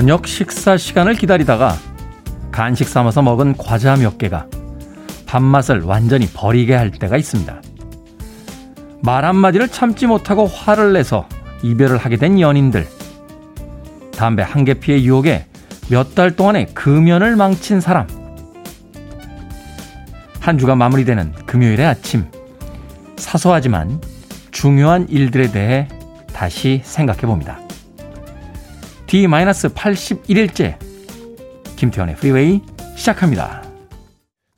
저녁 식사 시간을 기다리다가 간식 삼아서 먹은 과자 몇 개가 밥맛을 완전히 버리게 할 때가 있습니다. 말 한마디를 참지 못하고 화를 내서 이별을 하게 된 연인들. 담배 한 개 피의 유혹에 몇 달 동안의 금연을 망친 사람. 한 주가 마무리되는 금요일의 아침. 사소하지만 중요한 일들에 대해 다시 생각해 봅니다. D-81일째 김태훈의 프리웨이 시작합니다.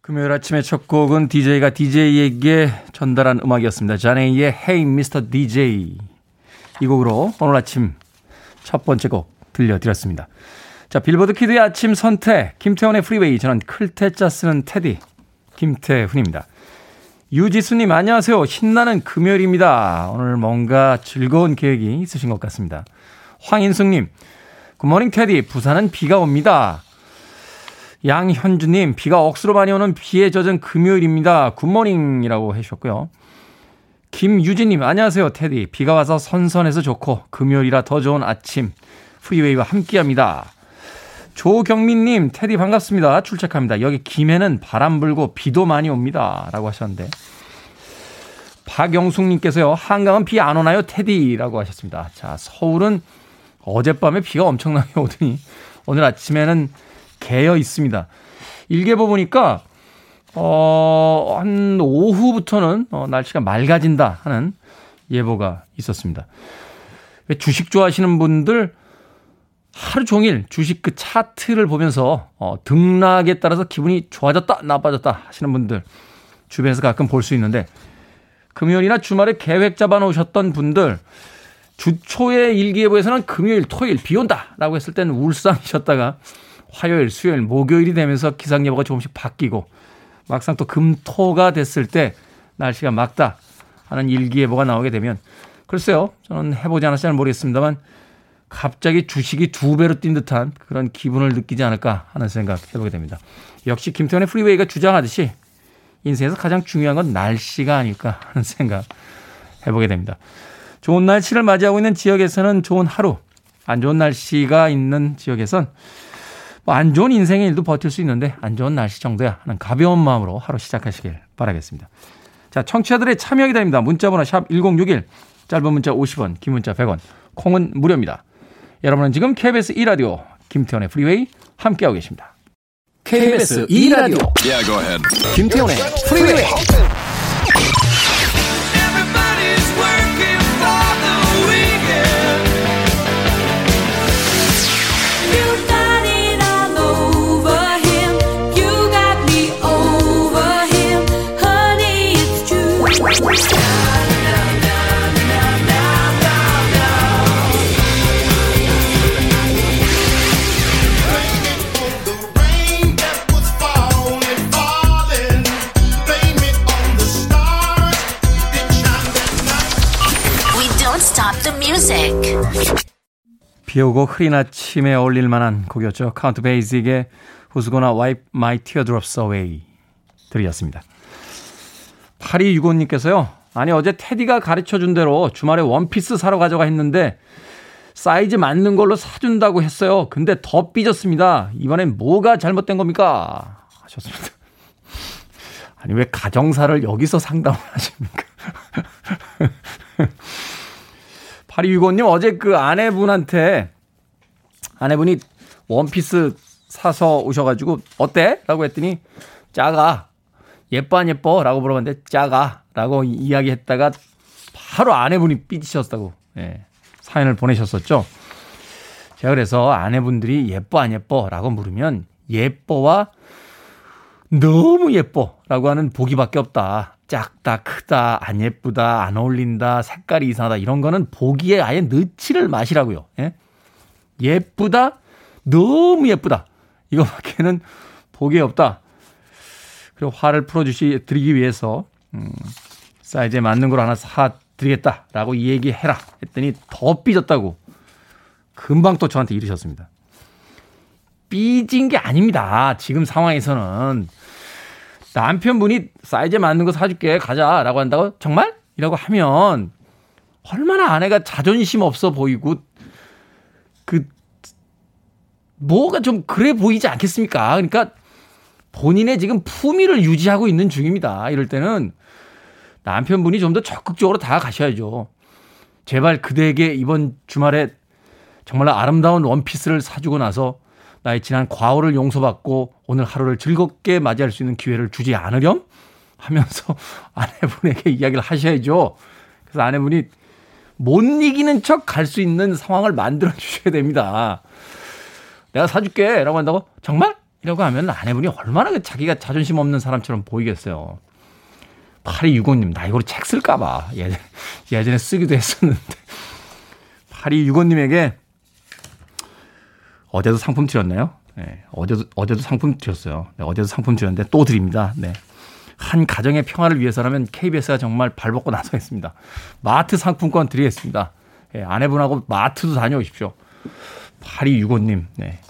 금요일 아침의 첫 곡은 DJ가 DJ에게 전달한 음악이었습니다. 자네이의 Hey Mr. DJ 이 곡으로 오늘 아침 첫 번째 곡 들려드렸습니다. 자 빌보드 키드의 아침 선택 김태훈의 프리웨이 저는 클 태 자 쓰는 테디 김태훈입니다. 유지수님 안녕하세요. 신나는 금요일입니다. 오늘 뭔가 즐거운 계획이 있으신 것 같습니다. 황인숙님 good morning 테디. 부산은 비가 옵니다. 양현주님, 비가 억수로 많이 오는 비에 젖은 금요일입니다. good morning이라고 해주셨고요. 김유진님, 안녕하세요, 테디. 비가 와서 선선해서 좋고, 금요일이라 더 좋은 아침, 프리웨이와 함께 합니다. 조경민님, 테디 반갑습니다. 출첵합니다. 여기 김해는 바람 불고 비도 많이 옵니다. 라고 하셨는데. 박영숙님께서요, 한강은 비 안 오나요, 테디? 라고 하셨습니다. 자, 서울은 어젯밤에 비가 엄청나게 오더니 오늘 아침에는 개어 있습니다. 일기예보 보니까 어, 한 오후부터는 어, 날씨가 맑아진다 하는 예보가 있었습니다. 주식 좋아하시는 분들 하루 종일 주식 그 차트를 보면서 어, 등락에 따라서 기분이 좋아졌다, 나빠졌다 하시는 분들 주변에서 가끔 볼 수 있는데 금요일이나 주말에 계획 잡아 놓으셨던 분들 주초의 일기예보에서는 금요일, 토요일 비 온다라고 했을 때는 울상이셨다가 화요일, 수요일, 목요일이 되면서 기상 예보가 조금씩 바뀌고 막상 또 금토가 됐을 때 날씨가 막다 하는 일기예보가 나오게 되면 글쎄요. 저는 해보지 않았을지 모르겠습니다만 갑자기 주식이 두 배로 뛴 듯한 그런 기분을 느끼지 않을까 하는 생각 해보게 됩니다. 역시 김태현의 프리웨이가 주장하듯이 인생에서 가장 중요한 건 날씨가 아닐까 하는 생각 해보게 됩니다. 좋은 날씨를 맞이하고 있는 지역에서는 좋은 하루, 안 좋은 날씨가 있는 지역에선 뭐 안 좋은 인생의 일도 버틸 수 있는데 안 좋은 날씨 정도야 하는 가벼운 마음으로 하루 시작하시길 바라겠습니다. 자, 청취자들의 참여 기다립니다. 문자번호 샵 1061, 짧은 문자 50원, 긴 문자 100원, 콩은 무료입니다. 여러분은 지금 KBS 2라디오 김태원의 프리웨이 함께하고 계십니다. KBS 2라디오 yeah, 김태원의 프리웨이 비 오고 흐린 아침에 어울릴 만한 곡이었죠. 카운트 베이직의 Gonna Wipe My Teardrops Away 들으셨습니다. 8265님께서요. 아니 어제 테디가 가르쳐준 대로 주말에 원피스 사러 가자고 했는데 사이즈 맞는 걸로 사준다고 했어요. 근데 더 삐졌습니다. 이번엔 뭐가 잘못된 겁니까? 하셨습니다. 아니 왜 가정사를 여기서 상담을 하십니까? 8265님 어제 그 아내분한테 아내분이 원피스 사서 오셔가지고 어때? 라고 했더니 작아. 예뻐 안 예뻐? 라고 물어봤는데 작아. 라고 이야기했다가 바로 아내분이 삐지셨다고 예, 사연을 보내셨었죠. 제가 그래서 아내분들이 예뻐 안 예뻐? 라고 물으면 예뻐와 너무 예뻐 라고 하는 보기밖에 없다. 작다, 크다, 안 예쁘다, 안 어울린다, 색깔이 이상하다 이런 거는 보기에 아예 넣지를 마시라고요. 예? 예쁘다, 너무 예쁘다 이거밖에는 보기에 없다. 그리고 화를 풀어주시 드리기 위해서 음, 사이즈에 맞는 걸 하나 사 드리겠다라고 얘기해라 했더니 더 삐졌다고 금방 또 저한테 이르셨습니다. 삐진 게 아닙니다. 지금 상황에서는 남편분이 사이즈에 맞는 거 사줄게 가자 라고 한다고 정말? 이라고 하면 얼마나 아내가 자존심 없어 보이고 그 뭐가 좀 그래 보이지 않겠습니까? 그러니까 본인의 지금 품위를 유지하고 있는 중입니다. 이럴 때는 남편분이 좀 더 적극적으로 다가가셔야죠. 제발 그대에게 이번 주말에 정말 아름다운 원피스를 사주고 나서 나의 지난 과오를 용서받고 오늘 하루를 즐겁게 맞이할 수 있는 기회를 주지 않으렴? 하면서 아내분에게 이야기를 하셔야죠. 그래서 아내분이 못 이기는 척 갈 수 있는 상황을 만들어 주셔야 됩니다. 내가 사줄게. 라고 한다고? 정말? 이라고 하면 아내분이 얼마나 그 자기가 자존심 없는 사람처럼 보이겠어요. 8265님, 나 이거로 책 쓸까봐. 예전에, 예전에 쓰기도 했었는데. 8265님에게 어제도 상품 드렸나요? 네, 어제도, 어제도 상품 드렸어요. 네, 어제도 상품 드렸는데 또 드립니다. 네. 한 가정의 평화를 위해서라면 KBS가 정말 발벗고 나서겠습니다. 마트 상품권 드리겠습니다. 네, 아내분하고 마트도 다녀오십시오. 8265님, 네.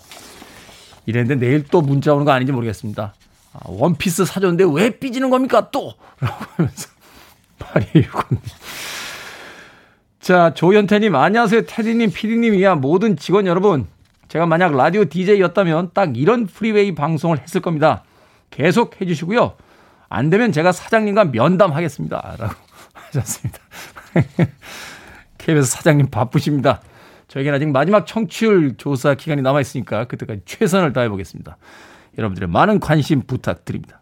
이랬는데 내일 또 문자 오는 거 아닌지 모르겠습니다. 아, 원피스 사줬는데 왜 삐지는 겁니까 또? 라고 하면서 8265님. 자, 조현태님, 안녕하세요. 테디님, 피디님 이하 모든 직원 여러분. 제가 만약 라디오 DJ였다면 딱 이런 프리웨이 방송을 했을 겁니다. 계속 해주시고요. 안 되면 제가 사장님과 면담하겠습니다. 라고 하셨습니다. KBS 사장님 바쁘십니다. 저에게는 아직 마지막 청취율 조사 기간이 남아있으니까 그때까지 최선을 다해보겠습니다. 여러분들의 많은 관심 부탁드립니다.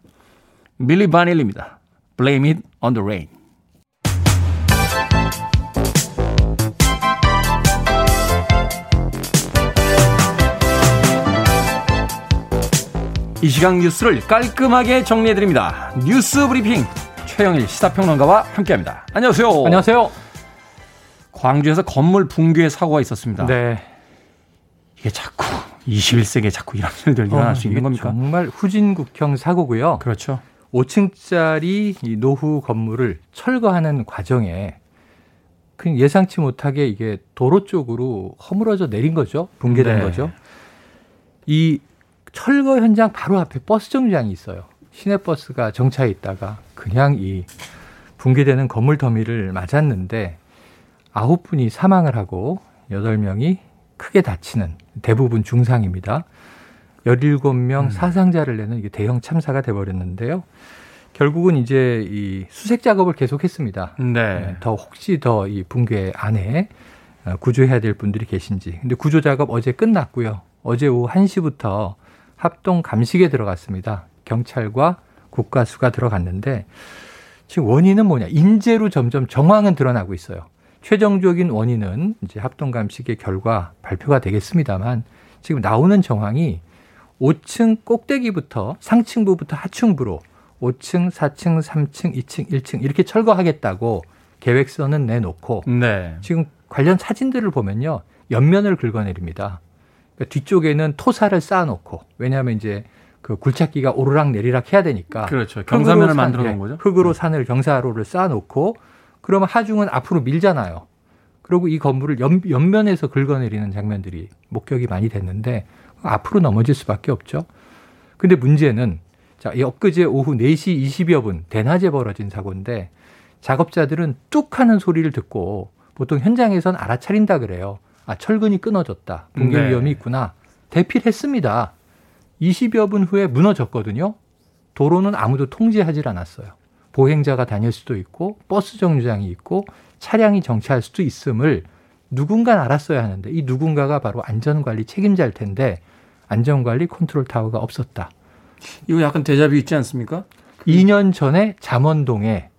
밀리 바닐입니다. Blame it on the rain. 이 시간 뉴스를 깔끔하게 정리해드립니다. 뉴스 브리핑 최영일 시사평론가와 함께합니다. 안녕하세요. 안녕하세요. 광주에서 건물 붕괴 사고가 있었습니다. 네. 이게 자꾸 21세기에 자꾸 이런 일들 일어날 어, 수 있는 겁니까? 정말 후진국형 사고고요. 그렇죠. 5층짜리 이 노후 건물을 철거하는 과정에 그 예상치 못하게 이게 도로 쪽으로 허물어져 내린 거죠. 붕괴된 네. 거죠. 이 철거 현장 바로 앞에 버스 정류장이 있어요. 시내버스가 정차해 있다가 그냥 이 붕괴되는 건물 더미를 맞았는데 아홉 분이 사망을 하고 여덟 명이 크게 다치는 대부분 중상입니다. 17명 음. 사상자를 내는 이게 대형 참사가 돼버렸는데요. 결국은 이제 이 수색 작업을 계속했습니다. 네. 네더 혹시 더 이 붕괴 안에 어, 구조해야 될 분들이 계신지. 근데 구조 작업 어제 끝났고요. 어제 오후 1시부터 합동 감식에 들어갔습니다. 경찰과 국가수가 들어갔는데 지금 원인은 뭐냐? 인재로 점점 정황은 드러나고 있어요. 최종적인 원인은 이제 합동 감식의 결과 발표가 되겠습니다만 지금 나오는 정황이 5층 꼭대기부터 상층부부터 하층부로 5층, 4층, 3층, 2층, 1층 이렇게 철거하겠다고 계획서는 내놓고 네. 지금 관련 사진들을 보면요 옆면을 긁어내립니다. 그러니까 뒤쪽에는 토사를 쌓아놓고 왜냐하면 이제 그 굴착기가 오르락 내리락 해야 되니까 그렇죠. 경사면을 만들어 놓은 거죠. 흙으로 네. 산을 경사로를 쌓아놓고 그러면 하중은 앞으로 밀잖아요. 그리고 이 건물을 옆, 옆면에서 긁어내리는 장면들이 목격이 많이 됐는데 앞으로 넘어질 수밖에 없죠. 근데 문제는 자, 이 엊그제 오후 4시 20여 분 대낮에 벌어진 사고인데 작업자들은 뚝 하는 소리를 듣고 보통 현장에선 알아차린다 그래요. 아, 철근이 끊어졌다. 붕괴 네. 위험이 있구나. 대피를 했습니다. 20여 분 후에 무너졌거든요. 도로는 아무도 통제하지 않았어요. 보행자가 다닐 수도 있고 버스 정류장이 있고 차량이 정차할 수도 있음을 누군가 알았어야 하는데 이 누군가가 바로 안전관리 책임자일 텐데 안전관리 컨트롤 타워가 없었다. 이거 약간 대자뷰 있지 않습니까? 2년 전에 잠원동에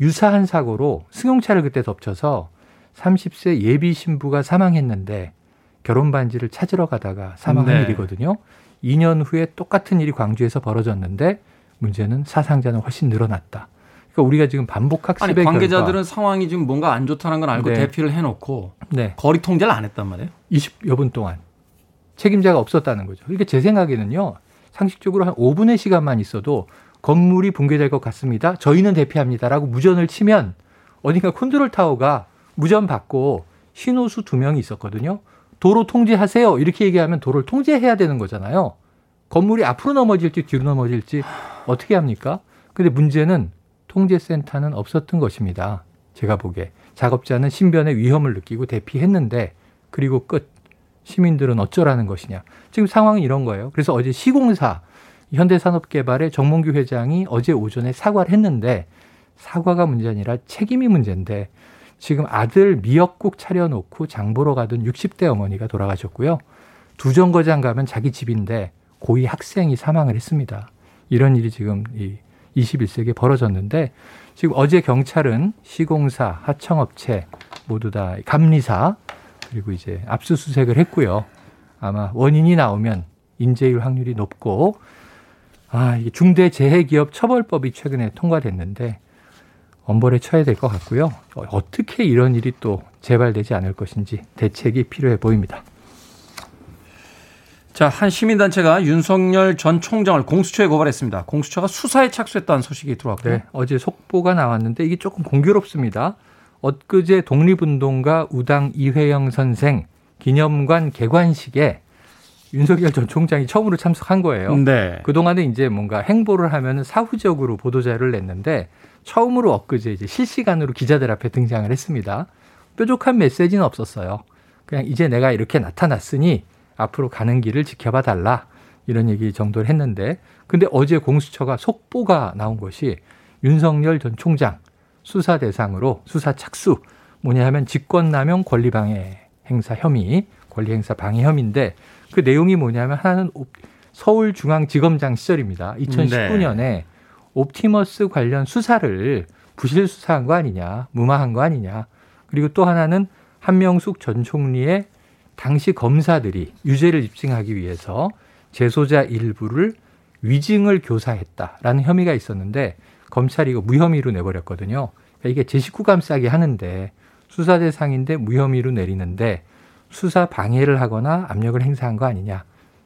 유사한 사고로 승용차를 그때 덮쳐서 30세 예비 신부가 사망했는데 결혼 반지를 찾으러 가다가 사망한 네. 일이거든요. 2년 후에 똑같은 일이 광주에서 벌어졌는데 문제는 사상자는 훨씬 늘어났다. 그러니까 우리가 지금 반복 학습의 아니, 관계자들은 결과, 상황이 지금 뭔가 안 좋다는 걸 알고 네. 대피를 해놓고 네. 거리 통제를 안 했단 말이에요. 20여 분 동안 책임자가 없었다는 거죠. 그러니까 제 생각에는요. 상식적으로 한 5분의 시간만 있어도 건물이 붕괴될 것 같습니다. 저희는 대피합니다라고 무전을 치면 어딘가 컨트롤 타워가 무전 받고 신호수 두 명이 있었거든요. 도로 통제하세요. 이렇게 얘기하면 도로를 통제해야 되는 거잖아요. 건물이 앞으로 넘어질지 뒤로 넘어질지 어떻게 합니까? 근데 문제는 통제센터는 없었던 것입니다. 제가 보기에. 작업자는 신변의 위험을 느끼고 대피했는데 그리고 끝. 시민들은 어쩌라는 것이냐. 지금 상황은 이런 거예요. 그래서 어제 시공사 현대산업개발의 정몽규 회장이 어제 오전에 사과를 했는데 사과가 문제 아니라 책임이 문제인데 지금 아들 미역국 차려놓고 장 보러 가던 60대 어머니가 돌아가셨고요. 두 정거장 가면 자기 집인데 고위 학생이 사망을 했습니다. 이런 일이 지금 이 21세기에 벌어졌는데 지금 어제 경찰은 시공사, 하청업체 모두 다 감리사 그리고 이제 압수수색을 했고요. 아마 원인이 나오면 인재일 확률이 높고 아, 이게 중대재해기업 처벌법이 최근에 통과됐는데 엄벌에 쳐야 될 것 같고요. 어떻게 이런 일이 또 재발되지 않을 것인지 대책이 필요해 보입니다. 자, 한 시민단체가 윤석열 전 총장을 공수처에 고발했습니다. 공수처가 수사에 착수했다는 소식이 들어왔고요. 네, 어제 속보가 나왔는데 이게 조금 공교롭습니다. 엊그제 독립운동가 우당 이회영 선생 기념관 개관식에 윤석열 전 총장이 처음으로 참석한 거예요. 네. 그동안에 이제 뭔가 행보를 하면 사후적으로 보도자료를 냈는데 처음으로 엊그제 이제 실시간으로 기자들 앞에 등장을 했습니다. 뾰족한 메시지는 없었어요. 그냥 이제 내가 이렇게 나타났으니 앞으로 가는 길을 지켜봐 달라. 이런 얘기 정도를 했는데 근데 어제 공수처가 속보가 나온 것이 윤석열 전 총장 수사 대상으로 수사 착수 뭐냐 하면 직권남용 권리방해 행사 혐의 권리행사 방해 혐의인데 그 내용이 뭐냐면 하나는 서울중앙지검장 시절입니다. 2019년에 네. 옵티머스 관련 수사를 부실 수사한 거 아니냐, 무마한 거 아니냐. 그리고 또 하나는 한명숙 전 총리의 당시 검사들이 유죄를 입증하기 위해서 재소자 일부를 위증을 교사했다라는 혐의가 있었는데 검찰이 이거 무혐의로 내버렸거든요. 그러니까 이게 제 식구 감싸기 하는데 수사 대상인데 무혐의로 내리는데 수사 방해를 하거나 압력을 행사한 거 아니냐.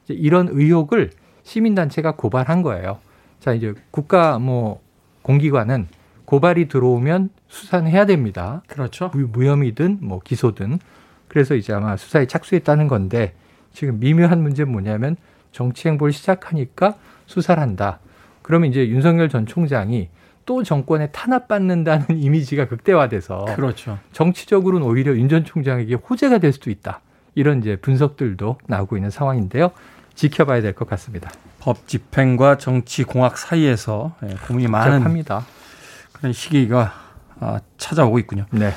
이런 의혹을 시민단체가 고발한 거예요. 자, 이제 국가 뭐 공기관은 고발이 들어오면 수사는 해야 됩니다. 그렇죠. 무혐의든 뭐 기소든. 그래서 이제 아마 수사에 착수했다는 건데 지금 미묘한 문제는 뭐냐면 정치 행보를 시작하니까 수사를 한다. 그러면 이제 윤석열 전 총장이 또 정권에 탄압받는다는 이미지가 극대화돼서 그렇죠. 정치적으로는 오히려 윤 전 총장에게 호재가 될 수도 있다. 이런 이제 분석들도 나오고 있는 상황인데요. 지켜봐야 될 것 같습니다. 법 집행과 정치 공학 사이에서 예, 고민이 많은 합니다. 그런 시기가 아, 찾아오고 있군요. 네.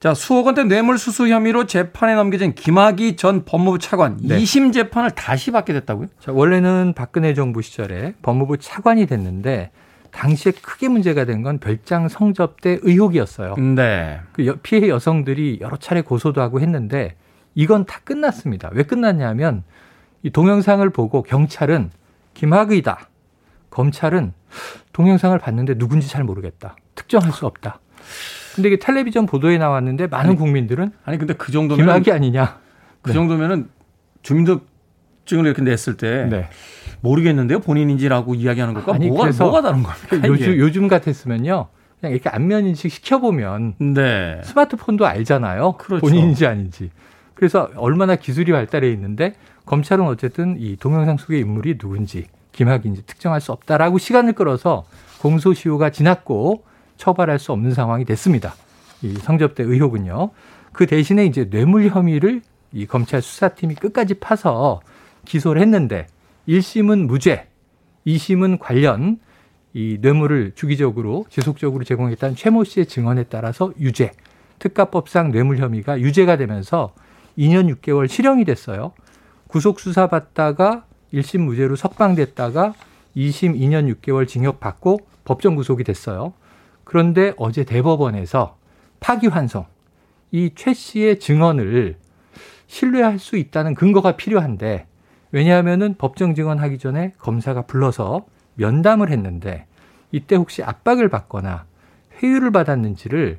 자, 수억 원대 뇌물수수 혐의로 재판에 넘겨진 김학의 전 법무부 차관 네. 2심 재판을 다시 받게 됐다고요? 자, 원래는 박근혜 정부 시절에 법무부 차관이 됐는데 당시에 크게 문제가 된 건 별장 성접대 의혹이었어요. 네. 그 피해 여성들이 여러 차례 고소도 하고 했는데 이건 다 끝났습니다. 왜 끝났냐면 이 동영상을 보고 경찰은 김학의다. 검찰은 동영상을 봤는데 누군지 잘 모르겠다. 특정할 수 없다. 근데 이게 텔레비전 보도에 나왔는데 많은 아니, 국민들은 아니 근데 그 정도면 김학의 아니냐. 그 네. 정도면은 주민등록증을 이렇게 냈을 때 네. 모르겠는데요 본인인지라고 이야기하는 것과 아니, 뭐가 뭐가 다른 겁니까? 요즘 요즘 같았으면요. 그냥 이렇게 안면 인식 시켜 보면 네. 스마트폰도 알잖아요. 그렇죠. 본인인지 아닌지. 그래서 얼마나 기술이 발달해 있는데 검찰은 어쨌든 이 동영상 속의 인물이 누군지 김학인지 특정할 수 없다라고 시간을 끌어서 공소시효가 지났고 처벌할 수 없는 상황이 됐습니다. 이 성접대 의혹은요. 그 대신에 이제 뇌물 혐의를 이 검찰 수사팀이 끝까지 파서 기소를 했는데 1심은 무죄, 2심은 관련 이 뇌물을 주기적으로 지속적으로 제공했다는 최모 씨의 증언에 따라서 유죄, 특가법상 뇌물 혐의가 유죄가 되면서 2년 6개월 실형이 됐어요. 구속 수사 받다가 1심 무죄로 석방됐다가 2심 2년 6개월 징역 받고 법정 구속이 됐어요. 그런데 어제 대법원에서 파기환송, 이 최 씨의 증언을 신뢰할 수 있다는 근거가 필요한데 왜냐하면은 법정 증언하기 전에 검사가 불러서 면담을 했는데 이때 혹시 압박을 받거나 회유를 받았는지를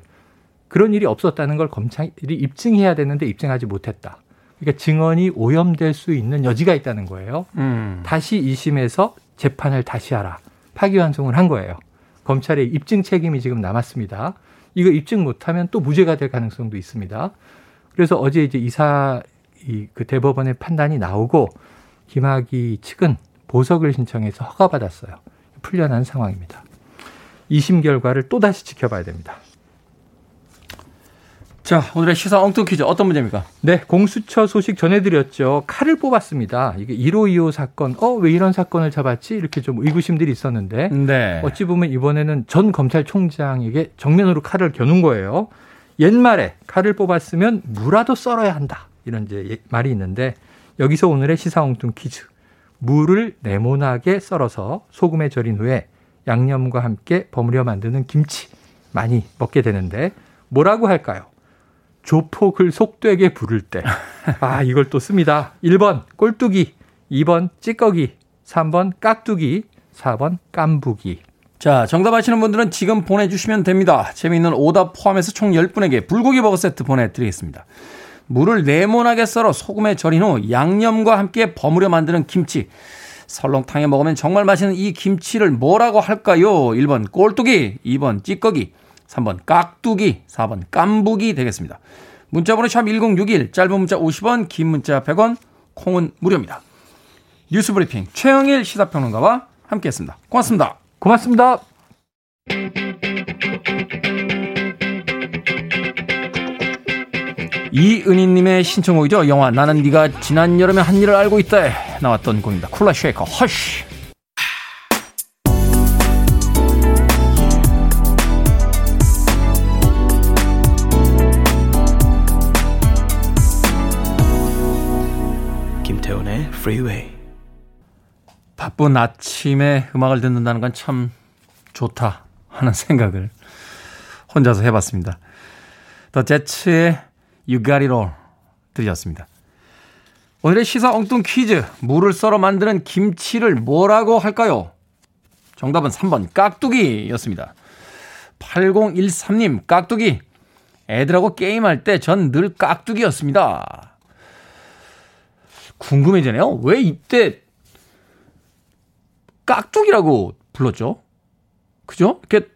그런 일이 없었다는 걸 검찰이 입증해야 되는데 입증하지 못했다. 그러니까 증언이 오염될 수 있는 여지가 있다는 거예요. 음. 다시 2심에서 재판을 다시 하라. 파기환송을 한 거예요. 검찰의 입증 책임이 지금 남았습니다. 이거 입증 못하면 또 무죄가 될 가능성도 있습니다. 그래서 어제 이제 이사 이 그 대법원의 판단이 나오고 김학의 측은 보석을 신청해서 허가받았어요. 풀려난 상황입니다. 2심 결과를 또 다시 지켜봐야 됩니다. 자, 오늘의 시사 엉뚱 퀴즈 어떤 문제입니까? 네, 공수처 소식 전해드렸죠. 칼을 뽑았습니다. 이게 1525 사건, 어, 왜 이런 사건을 잡았지? 이렇게 좀 의구심들이 있었는데. 네. 어찌 보면 이번에는 전 검찰총장에게 정면으로 칼을 겨눈 거예요. 옛말에 칼을 뽑았으면 무라도 썰어야 한다. 이런 이제 예, 말이 있는데 여기서 오늘의 시사 엉뚱 퀴즈. 무를 네모나게 썰어서 소금에 절인 후에 양념과 함께 버무려 만드는 김치 많이 먹게 되는데 뭐라고 할까요? 조폭을 속되게 부를 때. 아, 이걸 또 씁니다. 1번 꼴뚜기, 2번 찌꺼기, 3번 깍두기, 4번 깐부기. 자, 정답 아시는 분들은 지금 보내주시면 됩니다. 재미있는 오답 포함해서 총 10분에게 불고기 버거 세트 보내드리겠습니다. 물을 네모나게 썰어 소금에 절인 후 양념과 함께 버무려 만드는 김치. 설렁탕에 먹으면 정말 맛있는 이 김치를 뭐라고 할까요? 1번 꼴뚜기, 2번 찌꺼기, 3번 깍두기, 4번 깐부기 되겠습니다. 문자번호 샵 1061, 짧은 문자 50원, 긴 문자 100원, 콩은 무료입니다. 뉴스브리핑 최영일 시사평론가와 함께했습니다. 고맙습니다. 고맙습니다. 이은희님의 신청곡이죠. 영화 나는 네가 지난 여름에 한 일을 알고 있다에 나왔던 곡입니다. 쿨라 쉐이커 허쉬. Freeway. 바쁜 아침에 음악을 듣는다는 건 참 좋다 하는 생각을 혼자서 해봤습니다. 더 제츠의 You Got It All 들으셨습니다. 오늘의 시사 엉뚱 퀴즈. 물을 썰어 만드는 김치를 뭐라고 할까요? 정답은 3번 깍두기였습니다. 8013님 깍두기. 애들하고 게임할 때 전 늘 깍두기였습니다. 궁금해지네요. 왜 이때 깍두기라고 불렀죠? 그죠? 이렇게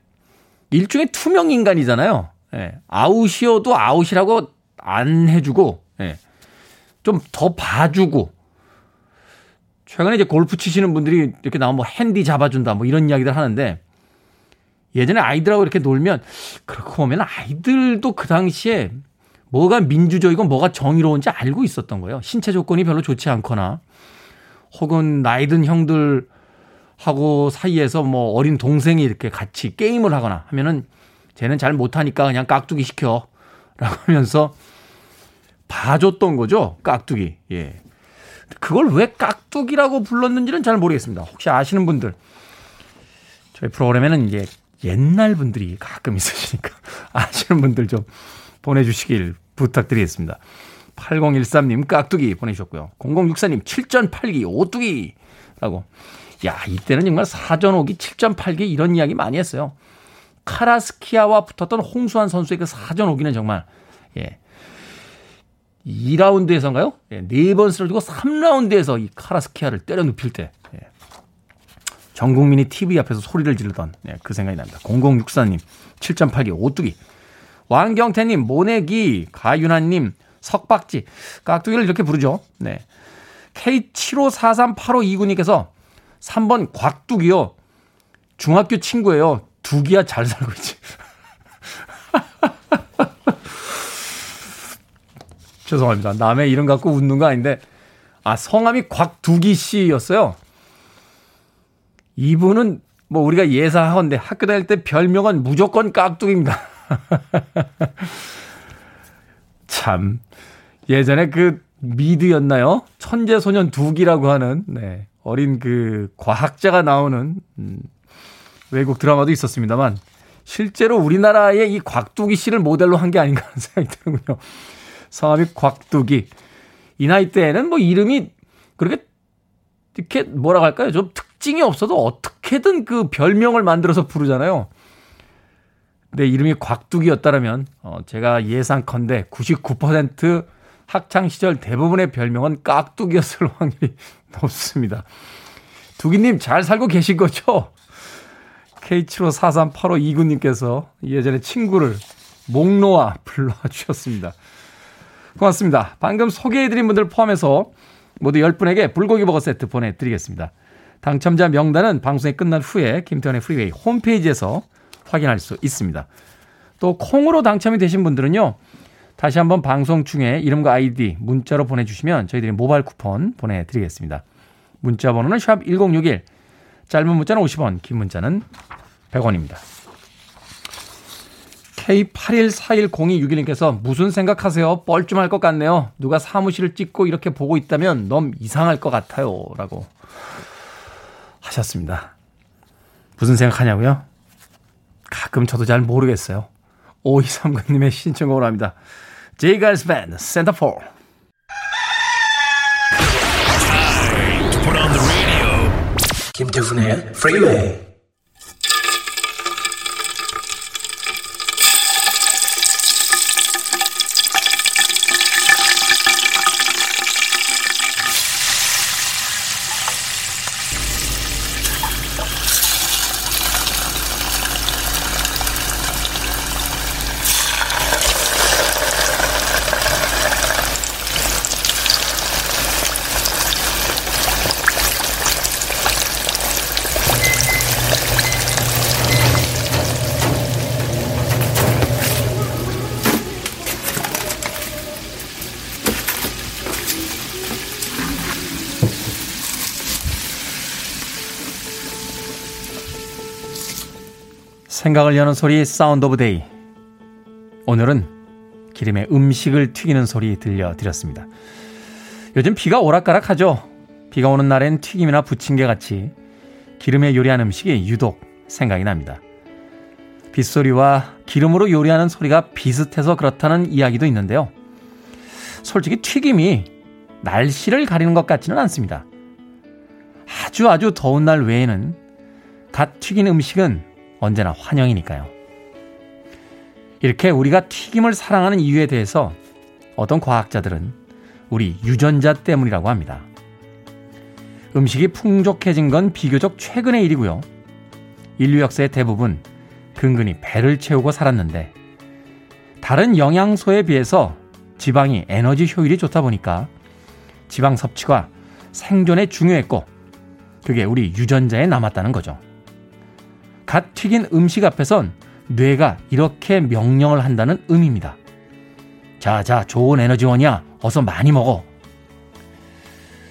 일종의 투명 인간이잖아요. 예. 아웃이어도 아웃이라고 안 해주고, 예. 좀 더 봐주고. 최근에 이제 골프 치시는 분들이 이렇게 나오면 뭐 핸디 잡아준다 뭐 이런 이야기들 하는데 예전에 아이들하고 이렇게 놀면 그러고 보면 아이들도 그 당시에 뭐가 민주적이고 뭐가 정의로운지 알고 있었던 거예요. 신체 조건이 별로 좋지 않거나 혹은 나이 든 형들하고 사이에서 뭐 어린 동생이 이렇게 같이 게임을 하거나 하면은 쟤는 잘 못하니까 그냥 깍두기 시켜. 라고 하면서 봐줬던 거죠. 깍두기. 예. 그걸 왜 깍두기라고 불렀는지는 잘 모르겠습니다. 혹시 아시는 분들. 저희 프로그램에는 이제 옛날 분들이 가끔 있으시니까 아시는 분들 좀 보내주시길 부탁드리겠습니다. 8013님 깍두기 보내주셨고요. 0064님 7.8기 오뚜기라고. 야, 이때는 정말 사전 오기 7.8기 이런 이야기 많이 했어요. 카라스키아와 붙었던 홍수환 선수의 그 사전 오기는 정말, 예. 2라운드에서인가요? 예, 4번 쓰러지고 3라운드에서 이 카라스키아를 때려 눕힐 때, 예. 전 국민이 TV 앞에서 소리를 지르던, 예, 그 생각이 납니다. 0064님, 7.8기 오뚜기. 왕경태님, 모내기, 가윤아님, 석박지, 깍두기를 이렇게 부르죠. 네. K75438529님께서 3번 곽두기요. 중학교 친구예요. 두기야 잘 살고 있지. 죄송합니다. 남의 이름 갖고 웃는 거 아닌데, 아, 성함이 곽두기 씨였어요. 이분은 뭐 우리가 예사하건데 학교 다닐 때 별명은 무조건 깍두기입니다. 참 예전에 그 미드였나요? 천재소년 두기라고 하는 네, 어린 그 과학자가 나오는 음, 외국 드라마도 있었습니다만 실제로 우리나라의 이 곽두기 씨를 모델로 한 게 아닌가 하는 생각이 드는군요. 성함이 곽두기. 이 나이 때에는 뭐 이름이 그렇게 이렇게 뭐라 할까요? 좀 특징이 없어도 어떻게든 그 별명을 만들어서 부르잖아요. 내 이름이 곽두기였다라면 어 제가 예상컨대 99% 학창 시절 대부분의 별명은 깍두기였을 확률이 높습니다. 두기님 잘 살고 계신 거죠? K75438529님께서 예전에 친구를 목놓아 불러와 주셨습니다. 고맙습니다. 방금 소개해드린 분들 포함해서 모두 10분에게 불고기 버거 세트 보내드리겠습니다. 당첨자 명단은 방송이 끝난 후에 김태훈의 프리웨이 홈페이지에서 확인할 수 있습니다. 또 콩으로 당첨이 되신 분들은요. 다시 한번 방송 중에 이름과 아이디 문자로 보내주시면 저희들이 모바일 쿠폰 보내드리겠습니다. 문자 번호는 샵 1061, 짧은 문자는 50원, 긴 문자는 100원입니다. K81410261님께서 무슨 생각하세요? 뻘쭘할 것 같네요. 누가 사무실을 찍고 이렇게 보고 있다면 너무 이상할 것 같아요. 라고 하셨습니다. 무슨 생각하냐고요? 가끔 저도 잘 모르겠어요. 5239님의 신청곡을 합니다. Band, Center for. 김태훈의 Freeway. 생각을 여는 소리 sound of day. 오늘은 기름에 음식을 튀기는 소리 들려드렸습니다. 요즘 비가 오락가락하죠. 비가 오는 날엔 튀김이나 부침개 같이 기름에 요리한 음식이 유독 생각이 납니다. 빗소리와 기름으로 요리하는 소리가 비슷해서 그렇다는 이야기도 있는데요. 솔직히 튀김이 날씨를 가리는 것 같지는 않습니다. 아주 아주 더운 날 외에는 갓 튀긴 음식은 언제나 환영이니까요. 이렇게 우리가 튀김을 사랑하는 이유에 대해서 어떤 과학자들은 우리 유전자 때문이라고 합니다. 음식이 풍족해진 건 비교적 최근의 일이고요. 인류 역사의 대부분 근근히 배를 채우고 살았는데 다른 영양소에 비해서 지방이 에너지 효율이 좋다 보니까 지방 섭취가 생존에 중요했고 그게 우리 유전자에 남았다는 거죠. 갓 튀긴 음식 앞에선 뇌가 이렇게 명령을 한다는 의미입니다. 자, 자, 좋은 에너지원이야. 어서 많이 먹어.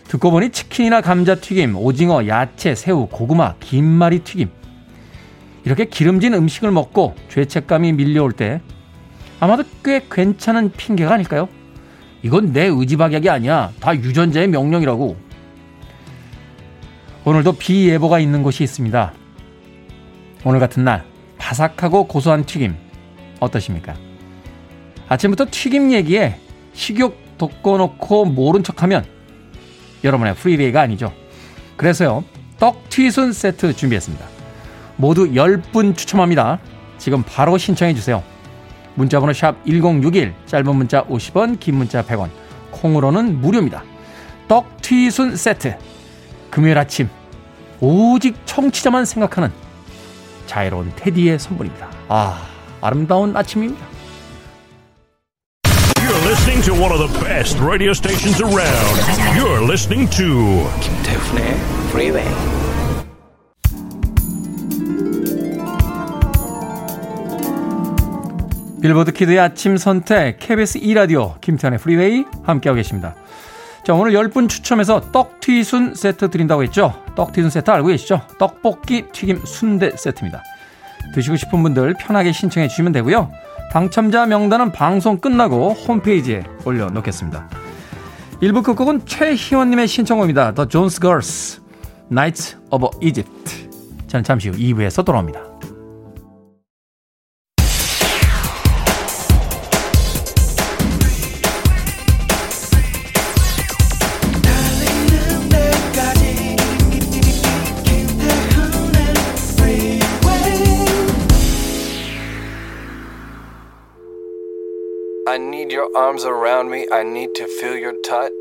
듣고 보니 치킨이나 감자튀김, 오징어, 야채, 새우, 고구마, 김말이 튀김. 이렇게 기름진 음식을 먹고 죄책감이 밀려올 때 아마도 꽤 괜찮은 핑계가 아닐까요? 이건 내 의지박약이 아니야. 다 유전자의 명령이라고. 오늘도 비 예보가 있는 곳이 있습니다. 오늘 같은 날 바삭하고 고소한 튀김 어떠십니까? 아침부터 튀김 얘기에 식욕 돋궈놓고 모른 척하면 여러분의 프리웨이가 아니죠. 그래서요 떡튀순 세트 준비했습니다. 모두 10분 추첨합니다. 지금 바로 신청해 주세요. 문자번호 샵 1061 짧은 문자 50원 긴 문자 100원 콩으로는 무료입니다. 떡튀순 세트 금요일 아침 오직 청취자만 생각하는 자유로운 테디의 선물입니다. 아, 아름다운 아침입니다. You're listening to one of the best radio stations around. You're listening to 김태훈의 Freeway. 빌보드 키드의 아침 선택 KBS 2라디오 김태훈의 프리웨이 함께하고 계십니다. 자, 오늘 10분 추첨해서 떡튀순 세트 드린다고 했죠? 떡튀순 세트 알고 계시죠? 떡볶이 튀김 순대 세트입니다. 드시고 싶은 분들 편하게 신청해 주시면 되고요. 당첨자 명단은 방송 끝나고 홈페이지에 올려놓겠습니다. 1부 끝곡은 최희원님의 신청곡입니다. The Jones Girls, Nights of Egypt. 저는 잠시 후 2부에서 돌아옵니다. Arms around me. I need to feel your touch.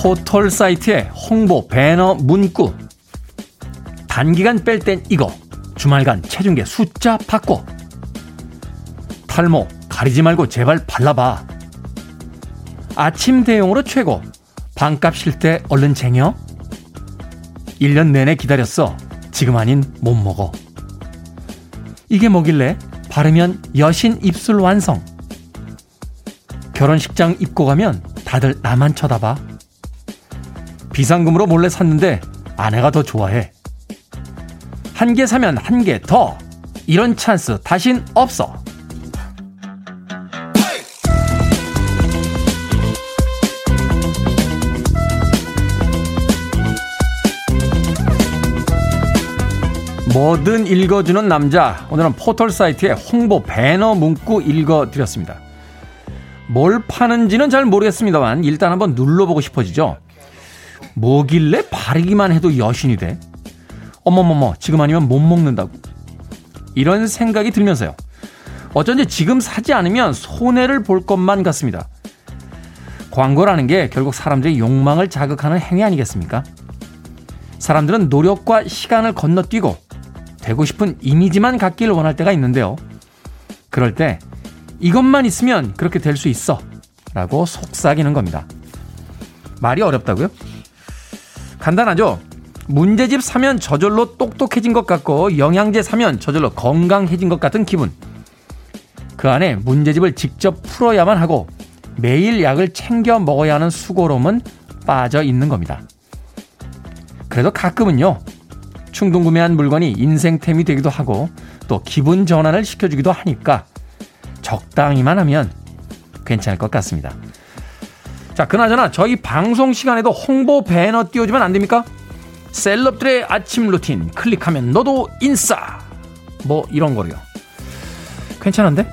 포털 사이트에 홍보, 배너, 문구. 단기간 뺄 땐 이거. 주말간 체중계 숫자 바꿔. 탈모, 가리지 말고 제발 발라봐. 아침 대용으로 최고. 반값 쉴 때 얼른 쟁여? 1년 내내 기다렸어. 지금 아닌 못 먹어. 이게 뭐길래 바르면 여신 입술 완성. 결혼식장 입고 가면 다들 나만 쳐다봐. 비상금으로 몰래 샀는데 아내가 더 좋아해. 한 개 사면 한 개 더. 이런 찬스 다신 없어. 뭐든 읽어주는 남자. 오늘은 포털 사이트에 홍보 배너 문구 읽어드렸습니다. 뭘 파는지는 잘 모르겠습니다만 일단 한번 눌러보고 싶어지죠. 뭐길래 바르기만 해도 여신이 돼? 어머머머 지금 아니면 못 먹는다고. 이런 생각이 들면서요. 어쩐지 지금 사지 않으면 손해를 볼 것만 같습니다. 광고라는 게 결국 사람들의 욕망을 자극하는 행위 아니겠습니까? 사람들은 노력과 시간을 건너뛰고 되고 싶은 이미지만 갖길 원할 때가 있는데요. 그럴 때 이것만 있으면 그렇게 될 수 있어. 라고 속삭이는 겁니다. 말이 어렵다고요? 간단하죠? 문제집 사면 저절로 똑똑해진 것 같고 영양제 사면 저절로 건강해진 것 같은 기분. 그 안에 문제집을 직접 풀어야만 하고 매일 약을 챙겨 먹어야 하는 수고로움은 빠져 있는 겁니다. 그래도 가끔은요, 충동 구매한 물건이 인생템이 되기도 하고 또 기분 전환을 시켜주기도 하니까 적당히만 하면 괜찮을 것 같습니다. 자, 그나저나 저희 방송 시간에도 홍보 배너 띄워주면 안 됩니까? 셀럽들의 아침 루틴 클릭하면 너도 인싸 뭐 이런 거요. 괜찮은데?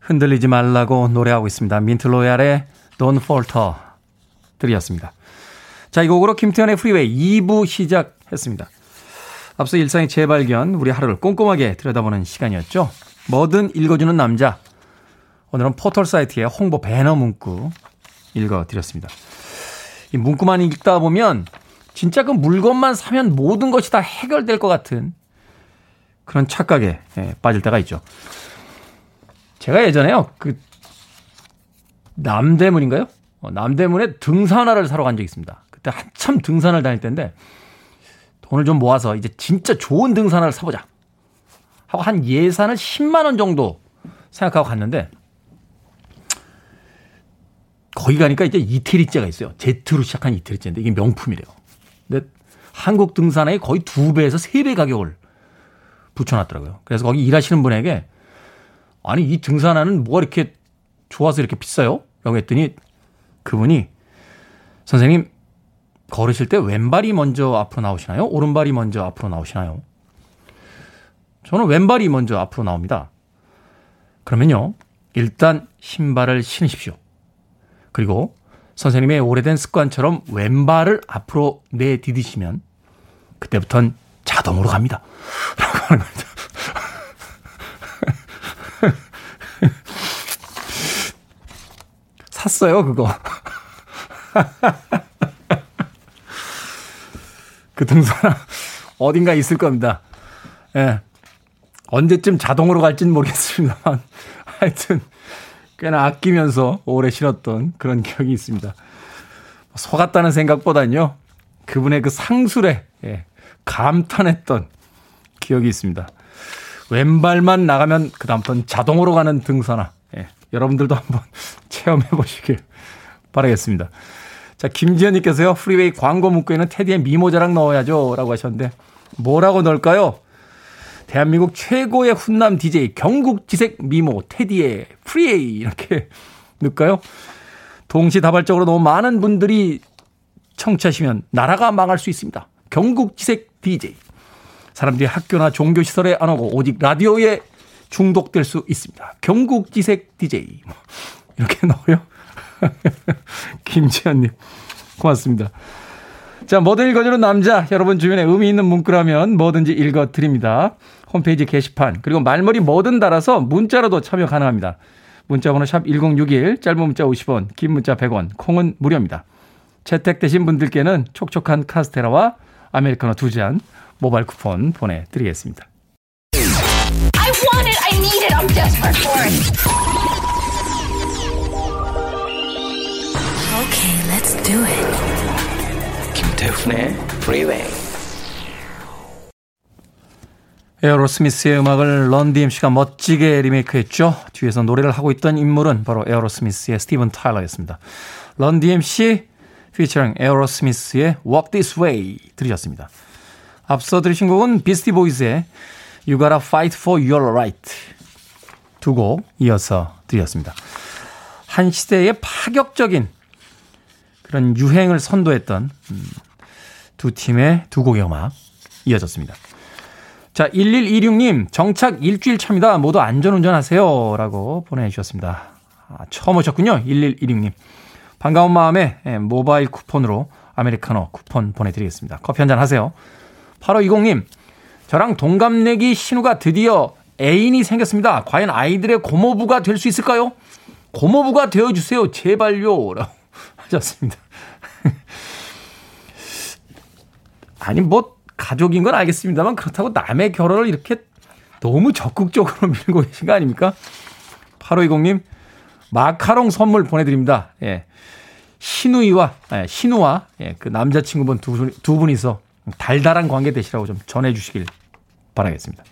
흔들리지 말라고 노래하고 있습니다. 민트로얄의 Don't Falter 들으셨습니다. 자, 이 곡으로 김태훈의 Freeway 2부 시작했습니다. 앞서 일상의 재발견, 우리 하루를 꼼꼼하게 들여다보는 시간이었죠. 뭐든 읽어주는 남자. 오늘은 포털 사이트의 홍보 배너 문구 읽어드렸습니다. 이 문구만 읽다 보면 진짜 그 물건만 사면 모든 것이 다 해결될 것 같은 그런 착각에 예, 빠질 때가 있죠. 제가 예전에요, 그, 남대문인가요? 어, 남대문에 등산화를 사러 간 적이 있습니다. 그때 한참 등산을 다닐 때인데 돈을 좀 모아서 이제 진짜 좋은 등산화를 사보자. 하고 한 예산을 10만 원 정도 생각하고 갔는데 거기 가니까 이제 이태리째가 있어요. 제트로 시작한 이태리째인데 이게 명품이래요. 근데 한국 등산화에 거의 두 배에서 세 배 가격을 붙여놨더라고요. 그래서 거기 일하시는 분에게 아니 이 등산화는 뭐가 이렇게 좋아서 이렇게 비싸요? 라고 했더니 그분이 선생님 걸으실 때 왼발이 먼저 앞으로 나오시나요? 오른발이 먼저 앞으로 나오시나요? 저는 왼발이 먼저 앞으로 나옵니다. 그러면요. 일단 신발을 신으십시오. 그리고 선생님의 오래된 습관처럼 왼발을 앞으로 내디디시면 그때부턴 자동으로 갑니다. 라고 하는 겁니다. 샀어요, 그거. 그 등산 어딘가 있을 겁니다. 예. 언제쯤 자동으로 갈지는 모르겠습니다만 하여튼 꽤나 아끼면서 오래 신었던 그런 기억이 있습니다. 속았다는 생각보다는요. 그분의 그 상술에 예, 감탄했던 기억이 있습니다. 왼발만 나가면 그 다음부터는 자동으로 가는 등산화. 예, 여러분들도 한번 체험해 보시길 바라겠습니다. 자, 김지현님께서요, 프리웨이 광고 문구에는 테디의 미모 자랑 넣어야죠. 라고 하셨는데, 뭐라고 넣을까요? 대한민국 최고의 훈남 DJ 경국지색 미모 테디의 프리웨이 이렇게 넣을까요? 동시다발적으로 너무 많은 분들이 청취하시면 나라가 망할 수 있습니다. 경국지색 DJ. 사람들이 학교나 종교시설에 안 오고 오직 라디오에 중독될 수 있습니다. 경국지색 DJ. 이렇게 넣어요. 김지현님, 고맙습니다. 자, 뭐든 읽어주는 남자, 여러분 주변에 의미 있는 문구라면 뭐든지 읽어드립니다. 홈페이지 게시판, 그리고 말머리 뭐든 달아서 문자로도 참여 가능합니다. 문자번호 샵 1061, 짧은 문자 50원, 긴 문자 100원, 콩은 무료입니다. 채택되신 분들께는 촉촉한 카스테라와 아메리카노 두 잔 모바일 쿠폰 보내드리겠습니다. I want it, I need it, I'm desperate for it. Do it. 김태훈의 Freeway. 에어로스미스의 음악을 Run DMC가 멋지게 리메이크했죠. 뒤에서 노래를 하고 있던 인물은 바로 에어로스미스의 스티븐 타일러였습니다. Run DMC 피처링 에어로스미스의 Walk This Way 들으셨습니다. 앞서 들으신 곡은 비스티 보이즈의 You Gotta Fight For Your Right 두 곡 이어서 들으셨습니다. 한 시대의 파격적인 그런 유행을 선도했던 음, 두 팀의 두 곡의 음악 이어졌습니다. 자, 1126님, 정착 일주일 차입니다. 모두 안전운전 하세요. 라고 보내주셨습니다. 아, 처음 오셨군요. 1126님. 반가운 마음에 예, 모바일 쿠폰으로 아메리카노 쿠폰 보내드리겠습니다. 커피 한잔 하세요. 8520님, 저랑 동갑내기 신우가 드디어 애인이 생겼습니다. 과연 아이들의 고모부가 될 수 있을까요? 고모부가 되어주세요. 제발요. 라고 하셨습니다. 아니, 뭐, 가족인 건 알겠습니다만 그렇다고 남의 결혼을 이렇게 너무 적극적으로 밀고 계신 거 아닙니까? 8520님, 마카롱 선물 보내드립니다. 예. 신우이와, 예, 신우와, 예, 그 남자친구분 두, 분, 두 분이서 달달한 관계 되시라고 좀 전해주시길 바라겠습니다.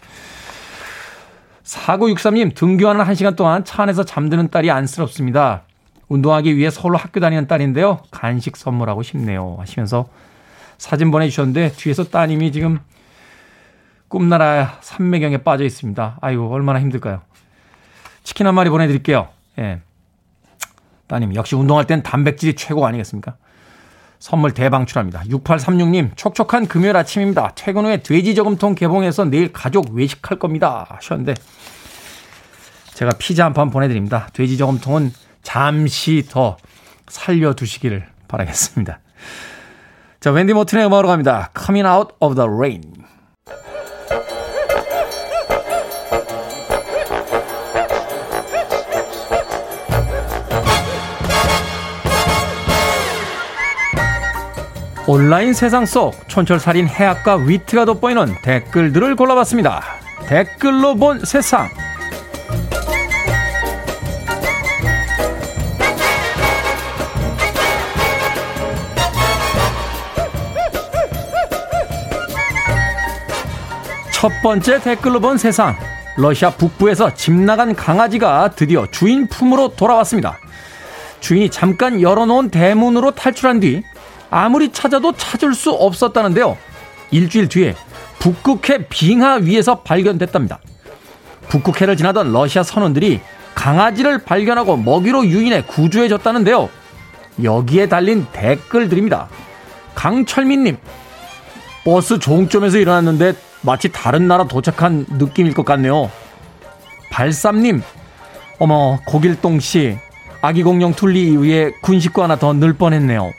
4963님, 등교하는 한 시간 동안 차 안에서 잠드는 딸이 안쓰럽습니다. 운동하기 위해 서울로 학교 다니는 딸인데요. 간식 선물하고 싶네요. 하시면서 사진 보내주셨는데 뒤에서 따님이 지금 꿈나라 산매경에 빠져 있습니다. 아이고, 얼마나 힘들까요? 치킨 한 마리 보내드릴게요. 예. 따님, 역시 운동할 땐 단백질이 최고 아니겠습니까? 선물 대방출합니다. 6836님, 촉촉한 금요일 아침입니다. 퇴근 후에 돼지 저금통 개봉해서 내일 가족 외식할 겁니다. 하셨는데, 제가 피자 한 판 보내드립니다. 돼지 저금통은 잠시 더 살려두시기를 바라겠습니다. 자, 웬디 모튼의 음악으로 갑니다. Coming Out of the Rain. 온라인 세상 속 촌철살인 해악과 위트가 돋보이는 댓글들을 골라봤습니다. 댓글로 본 세상. 첫 번째 댓글로 본 세상. 러시아 북부에서 집 나간 강아지가 드디어 주인 품으로 돌아왔습니다. 주인이 잠깐 열어놓은 대문으로 탈출한 뒤 아무리 찾아도 찾을 수 없었다는데요. 일주일 뒤에 북극해 빙하 위에서 발견됐답니다. 북극해를 지나던 러시아 선원들이 강아지를 발견하고 먹이로 유인해 구조해줬다는데요. 여기에 달린 댓글들입니다. 강철민님, 버스 종점에서 일어났는데 마치 다른 나라 도착한 느낌일 것 같네요. 발삼님, 어머, 고길동 씨, 아기 공룡 툴리 이후에 군식구 하나 더 늘 뻔했네요.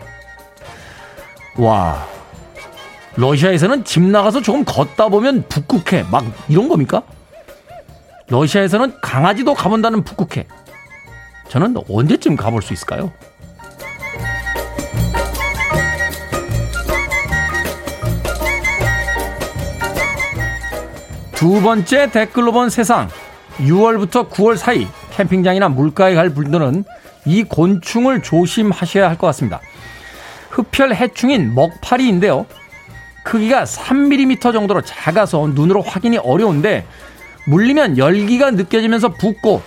와. 러시아에서는 집 나가서 조금 걷다 보면 북극해. 막 이런 겁니까? 러시아에서는 강아지도 가본다는 북극해. 저는 언제쯤 가볼 수 있을까요? 두 번째 댓글로 본 세상. 6월부터 9월 사이 캠핑장이나 물가에 갈 분들은 이 곤충을 조심하셔야 할 것 같습니다. 흡혈 해충인 먹파리인데요. 크기가 3mm 정도로 작아서 눈으로 확인이 어려운데 물리면 열기가 느껴지면서 붓고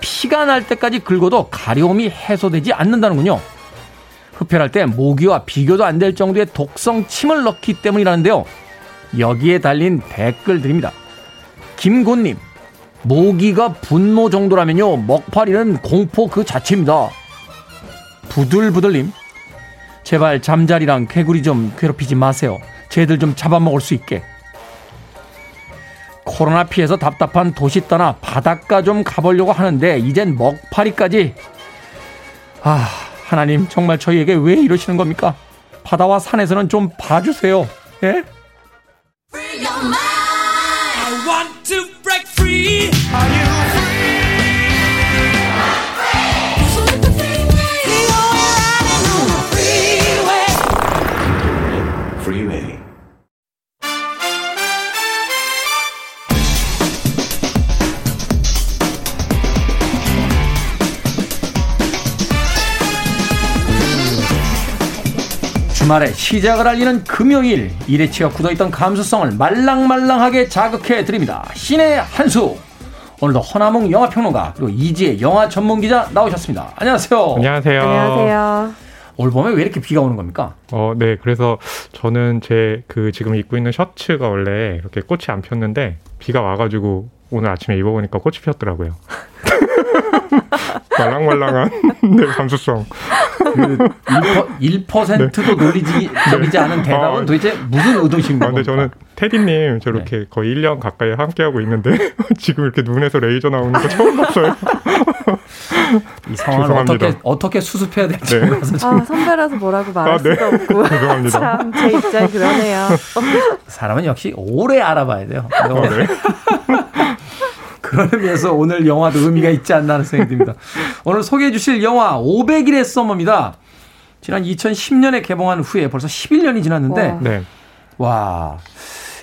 피가 날 때까지 긁어도 가려움이 해소되지 않는다는군요. 흡혈할 때 모기와 비교도 안 될 정도의 독성 침을 넣기 때문이라는데요. 여기에 달린 댓글들입니다. 김곤님, 모기가 분노 정도라면요, 먹파리는 공포 그 자체입니다. 부들부들님, 제발 잠자리랑 개구리 좀 괴롭히지 마세요. 쟤들 좀 잡아먹을 수 있게. 코로나 피해서 답답한 도시 떠나 바닷가 좀 가보려고 하는데 이젠 먹파리까지. 아, 하나님 정말 저희에게 왜 이러시는 겁니까? 바다와 산에서는 좀 봐주세요. 예? 주말에 시작을 알리는 금요일 일의 치가 굳어있던 감수성을 말랑말랑하게 자극해 드립니다. 신의 한수 오늘도 허나몽 영화평론가 그리고 이지혜 영화 전문기자 나오셨습니다. 안녕하세요. 안녕하세요. 안녕하세요. 올 봄에 왜 이렇게 비가 오는 겁니까? 어, 네. 그래서 저는 제 그 지금 입고 있는 셔츠가 원래 이렇게 꽃이 안 폈는데 비가 와가지고 오늘 아침에 입어보니까 꽃이 폈더라고요. 말랑말랑한 네, 감수성. 그 1%, 1%도 놀리지, 놀리지 않은 대답은 아, 도대체 무슨 의도신 아? 근데 저는 테디님 저렇게 거의 1년 가까이 함께하고 있는데 지금 이렇게 눈에서 레이저 나오는 거 처음 봤어요. 이 상황을. 어떻게, 어떻게 수습해야 될지 네. 몰라서 지금 아, 선배라서 뭐라고 말할 아, 네. 수도 없고. 죄송합니다. 참, 제 입장이 그러네요. 사람은 역시 오래 알아봐야 돼요. 어, 네. 그런 의미에서 오늘 영화도 의미가 있지 않나 하는 생각이 듭니다. 오늘 소개해 주실 영화 500일의 썸머입니다. 지난 2010년에 개봉한 후에 벌써 11년이 지났는데 와. 네. 와.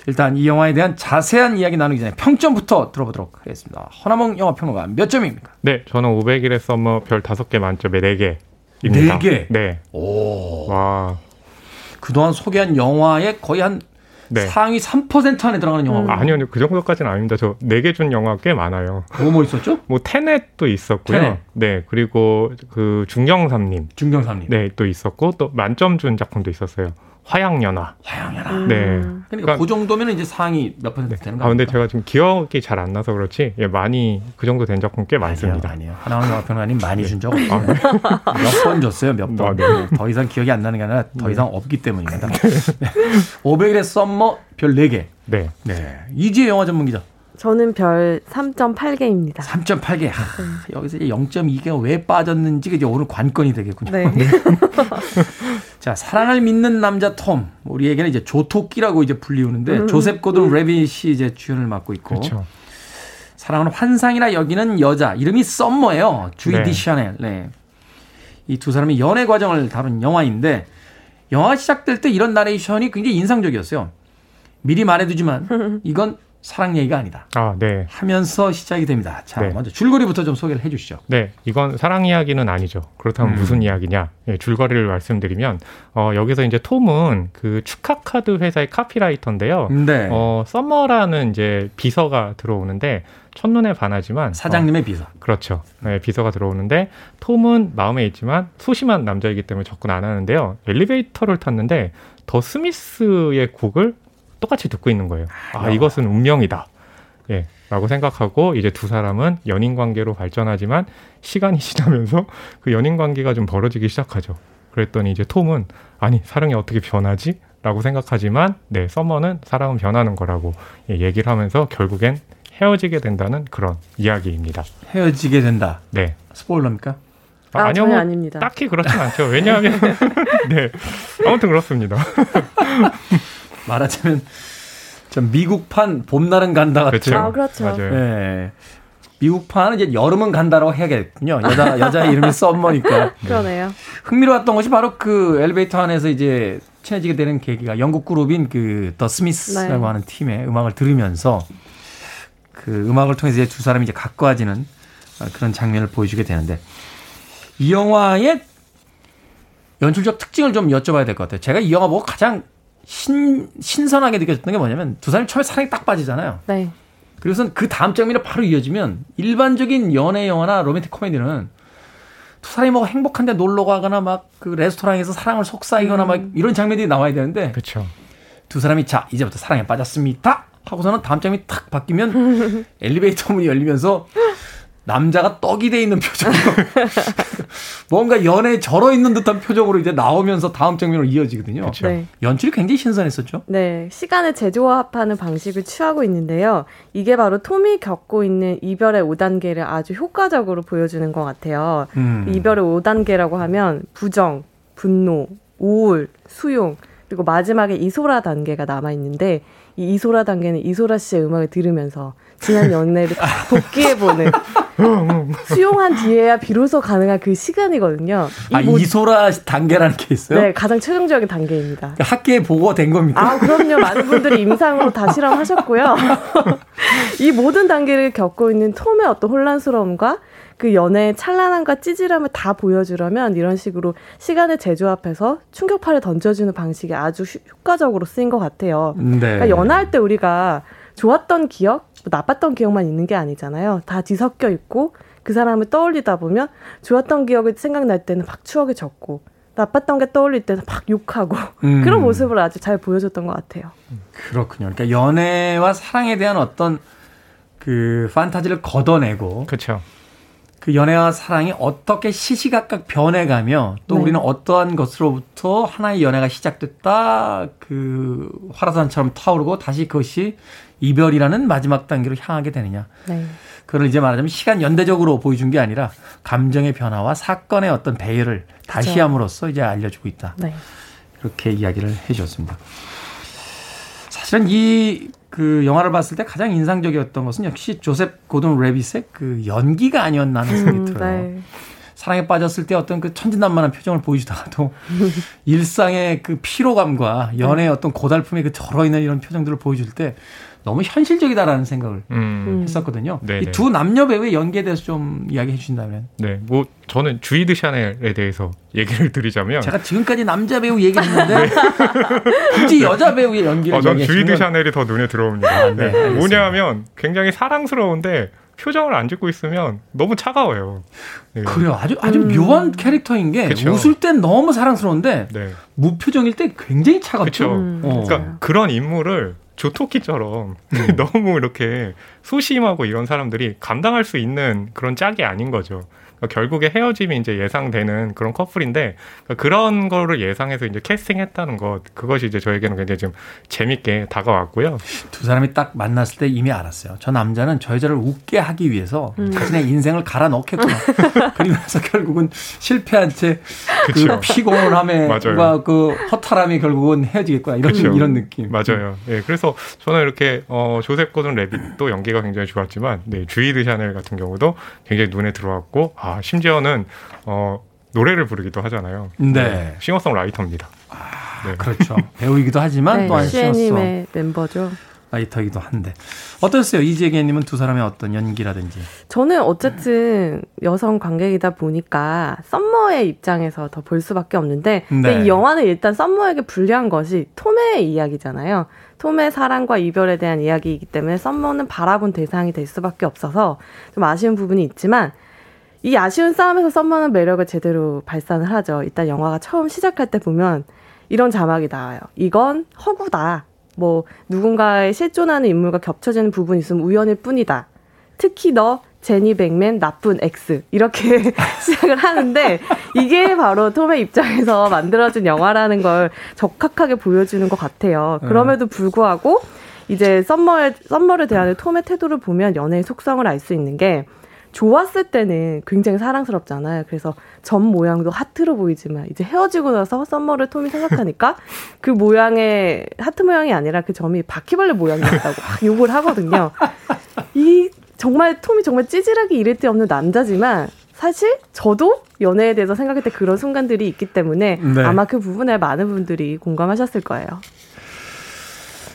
일단 이 영화에 대한 자세한 이야기 나누기 전에 평점부터 들어보도록 하겠습니다. 허남웅 영화 평론가 몇 점입니까? 네, 저는 500일의 썸머 별 5개 만점에 4개입니다. 네 개? 네. 오. 와. 그동안 소개한 영화의 거의 한 네. 상위 3% 안에 들어가는 영화고. 아니요, 아니요. 그 정도까지는 아닙니다. 저 4개 준 영화 꽤 많아요. 뭐, 뭐 있었죠? 뭐 테넷도 있었고요. 테넷. 네, 그리고 그 중경삼림, 중경삼림. 네, 또 있었고 또 만점 준 작품도 있었어요. 화양연화. 화양연화. 음. 네. 그러니까, 그러니까- 그 정도면 이제 상위 몇 퍼센트 되는 거아 근데 제가 지금 기억이 잘 안 나서 그렇지, 예, 많이 그 정도 된 작품 꽤 많습니다. 아니요, 아니요. 허남웅 영화평론가님 많이 준 적 없어요. 몇번 줬어요, 몇 번. 아, 네. 더 이상 기억이 안 나는 게 아니라 더 이상 없기 때문입니다. 네. 500일의 썸머 별 4개. 네, 네. 이지혜 영화 전문 기자. 저는 별 3.8개입니다. 3.8개. 하, 여기서 이제 0.2개가 왜 빠졌는지가 이제 오늘 관건이 되겠군요. 네. 자, 사랑을 믿는 남자 톰. 우리에게는 이제 조토끼라고 이제 불리우는데 음. 조셉 고든 레빗이 이제 주연을 맡고 있고 그렇죠. 사랑은 환상이라 여기는 여자. 이름이 썸머예요. 주이 네. 디샤넬. 네. 이 두 사람의 연애 과정을 다룬 영화인데 영화 시작될 때 이런 나레이션이 굉장히 인상적이었어요. 미리 말해두지만 이건 사랑 얘기가 아니다. 아, 네. 하면서 시작이 됩니다. 자, 네. 먼저 줄거리부터 좀 소개를 해 주시죠. 네, 이건 사랑 이야기는 아니죠. 그렇다면 음. 무슨 이야기냐? 예, 줄거리를 말씀드리면, 어, 여기서 이제 톰은 그 축하 카드 회사의 카피라이터인데요. 네. 어, 썸머라는 이제 비서가 들어오는데, 첫눈에 반하지만. 사장님의 비서. 어, 그렇죠. 네, 비서가 들어오는데, 톰은 마음에 있지만 소심한 남자이기 때문에 접근 안 하는데요. 엘리베이터를 탔는데, 더 스미스의 곡을 똑같이 듣고 있는 거예요. 아, 이것은 운명이다. 예, 라고 생각하고 이제 두 사람은 연인 관계로 발전하지만 시간이 지나면서 그 연인 관계가 좀 벌어지기 시작하죠. 그랬더니 이제 톰은 아니 사랑이 어떻게 변하지? 라고 생각하지만 네 서머는 사랑은 변하는 거라고 예, 얘기를 하면서 결국엔 헤어지게 된다는 그런 이야기입니다. 헤어지게 된다. 네. 스포일러입니까? 아, 아 니요, 전혀 뭐 아닙니다. 딱히 그렇진 않죠. 왜냐하면 네 아무튼 그렇습니다. 말하자면 좀 미국판 봄날은 간다 같은. 그렇죠. 아, 그렇죠. 맞아요. 예. 미국판은 이제 여름은 간다라고 해야겠군요. 여자 여자 이름이 썸머니까. 그러네요. 흥미로웠던 것이 바로 그 엘리베이터 안에서 이제 친해지게 되는 계기가 영국 그룹인 그 더 스미스라고 네. 하는 팀의 음악을 들으면서 그 음악을 통해서 이제 두 사람이 이제 가까워지는 그런 장면을 보여주게 되는데 이 영화의 연출적 특징을 좀 여쭤봐야 될 것 같아요. 제가 이 영화 보고 가장 신, 신선하게 느껴졌던 게 뭐냐면 두 사람이 처음에 사랑에 딱 빠지잖아요. 네. 그래서 그 다음 장면이 바로 이어지면 일반적인 연애 영화나 로맨틱 코미디는 두 사람이 뭐 행복한데 놀러 가거나 막 그 레스토랑에서 사랑을 속삭이거나 막 이런 장면들이 나와야 되는데 그렇죠. 두 사람이 자 이제부터 사랑에 빠졌습니다 하고서는 다음 장면이 탁 바뀌면 엘리베이터 문이 열리면서 남자가 떡이 돼 있는 표정으로 뭔가 연애에 절어 있는 듯한 표정으로 이제 나오면서 다음 장면으로 이어지거든요. 네. 연출이 굉장히 신선했었죠. 네, 시간을 재조합하는 방식을 취하고 있는데요. 이게 바로 톰이 겪고 있는 이별의 5단계를 아주 효과적으로 보여주는 것 같아요. 음. 이별의 5단계라고 하면 부정, 분노, 우울, 수용, 그리고 마지막에 이소라 단계가 남아 있는데 이 이소라 단계는 이소라 씨의 음악을 들으면서 지난 연애를 복귀해보는 수용한 뒤에야 비로소 가능한 그 시간이거든요. 이아 모- 이소라 단계라는 게 있어요? 네, 가장 최종적인 단계입니다. 그 학계에 보고가 된 겁니까? 아, 그럼요. 많은 분들이 임상으로 다 실험하셨고요. 이 모든 단계를 겪고 있는 톰의 어떤 혼란스러움과 그 연애의 찬란함과 찌질함을 다 보여주려면 이런 식으로 시간을 재조합해서 충격파를 던져주는 방식이 아주 휴- 효과적으로 쓰인 것 같아요. 네. 그러니까 연애할 때 우리가 좋았던 기억, 뭐 나빴던 기억만 있는 게 아니잖아요. 다 뒤섞여 있고 그 사람을 떠올리다 보면 좋았던 기억이 생각날 때는 막 추억이 적고 나빴던 게 떠올릴 때는 막 욕하고 음. 그런 모습을 아주 잘 보여줬던 것 같아요. 그렇군요. 그러니까 연애와 사랑에 대한 어떤 그 판타지를 걷어내고 그렇죠. 그 연애와 사랑이 어떻게 시시각각 변해가며 또 네. 우리는 어떠한 것으로부터 하나의 연애가 시작됐다 그 화라산처럼 타오르고 다시 그것이 이별이라는 마지막 단계로 향하게 되느냐. 네. 그걸 이제 말하자면 시간 연대적으로 보여준 게 아니라 감정의 변화와 사건의 어떤 배열을 다시 그쵸. 함으로써 이제 알려주고 있다. 네. 이렇게 이야기를 해주셨습니다. 사실은 이 그 영화를 봤을 때 가장 인상적이었던 것은 역시 조셉 고든 레빗의 그 연기가 아니었나 하는 생각이 음, 들어요. 네. 사랑에 빠졌을 때 어떤 그 천진난만한 표정을 보여주다가도 일상의 그 피로감과 연애의 어떤 고달픔의 그 절어있는 이런 표정들을 보여줄 때 너무 현실적이다라는 생각을 음. 했었거든요. 이 두 남녀 배우의 연기에 대해서 좀 이야기해 주신다면 네, 뭐 저는 주이드 샤넬에 대해서 얘기를 드리자면 제가 지금까지 남자 배우 얘기했는데 굳이 여자 배우의 연기를 어, 전 주이드 주시면 샤넬이 더 눈에 들어옵니다. 아, 네, 네. 뭐냐면 굉장히 사랑스러운데 표정을 안 짓고 있으면 너무 차가워요. 네. 그래요. 아주 아주 음. 묘한 캐릭터인 게 그쵸. 웃을 땐 너무 사랑스러운데 네. 무표정일 때 굉장히 차갑죠. 그쵸. 음, 어. 그러니까 그런 인물을 조토끼처럼 너무 이렇게 소심하고 이런 사람들이 감당할 수 있는 그런 짝이 아닌 거죠. 그러니까 결국에 헤어짐이 이제 예상되는 그런 커플인데 그러니까 그런 거를 예상해서 이제 캐스팅했다는 것 그것이 이제 저에게는 굉장히 좀 재밌게 다가왔고요. 두 사람이 딱 만났을 때 이미 알았어요. 저 남자는 저 여자를 웃게 하기 위해서 음. 자신의 인생을 갈아 넣겠구나. 그러면서 결국은 실패한 채 그. 피곤함에 맞아요. 그 허탈함이 결국은 헤어지겠구나. 이런 그쵸. 이런 느낌. 맞아요. 예, 그래서 저는 이렇게 어, 조셉 고든 레빗도 연기가 굉장히 좋았지만, 네, 주이드 샤넬 같은 경우도 굉장히 눈에 들어왔고, 아 심지어는 어, 노래를 부르기도 하잖아요. 네. 싱어송라이터입니다. 네. 그렇죠. 배우이기도 하지만 네, 또한 시어서 시애님의 멤버죠. 라이터이기도 한데 어떠세요? 이재계님은 두 사람의 어떤 연기라든지 저는 어쨌든 여성 관객이다 보니까 썸머의 입장에서 더 볼 수밖에 없는데 근데 네. 이 영화는 일단 썸머에게 불리한 것이 톰의 이야기잖아요. 톰의 사랑과 이별에 대한 이야기이기 때문에 썸머는 바라본 대상이 될 수밖에 없어서 좀 아쉬운 부분이 있지만 이 아쉬운 싸움에서 썸머는 매력을 제대로 발산을 하죠. 일단 영화가 처음 시작할 때 보면 이런 자막이 나와요. 이건 허구다. 뭐 누군가의 실존하는 인물과 겹쳐지는 부분이 있으면 우연일 뿐이다. 특히 너 제니 백맨 나쁜 X 이렇게 시작을 하는데 이게 바로 톰의 입장에서 만들어진 영화라는 걸 적확하게 보여주는 것 같아요. 그럼에도 불구하고 이제 썸머의 썸머를 대하는 톰의 태도를 보면 연애의 속성을 알 수 있는 게 좋았을 때는 굉장히 사랑스럽잖아요. 그래서 점 모양도 하트로 보이지만 이제 헤어지고 나서 썸머를 톰이 생각하니까 그 모양의 하트 모양이 아니라 그 점이 바퀴벌레 모양이었다고 막 욕을 하거든요. 이 정말 톰이 정말 찌질하게 이를 데 없는 남자지만 사실 저도 연애에 대해서 생각할 때 그런 순간들이 있기 때문에 네. 아마 그 부분에 많은 분들이 공감하셨을 거예요.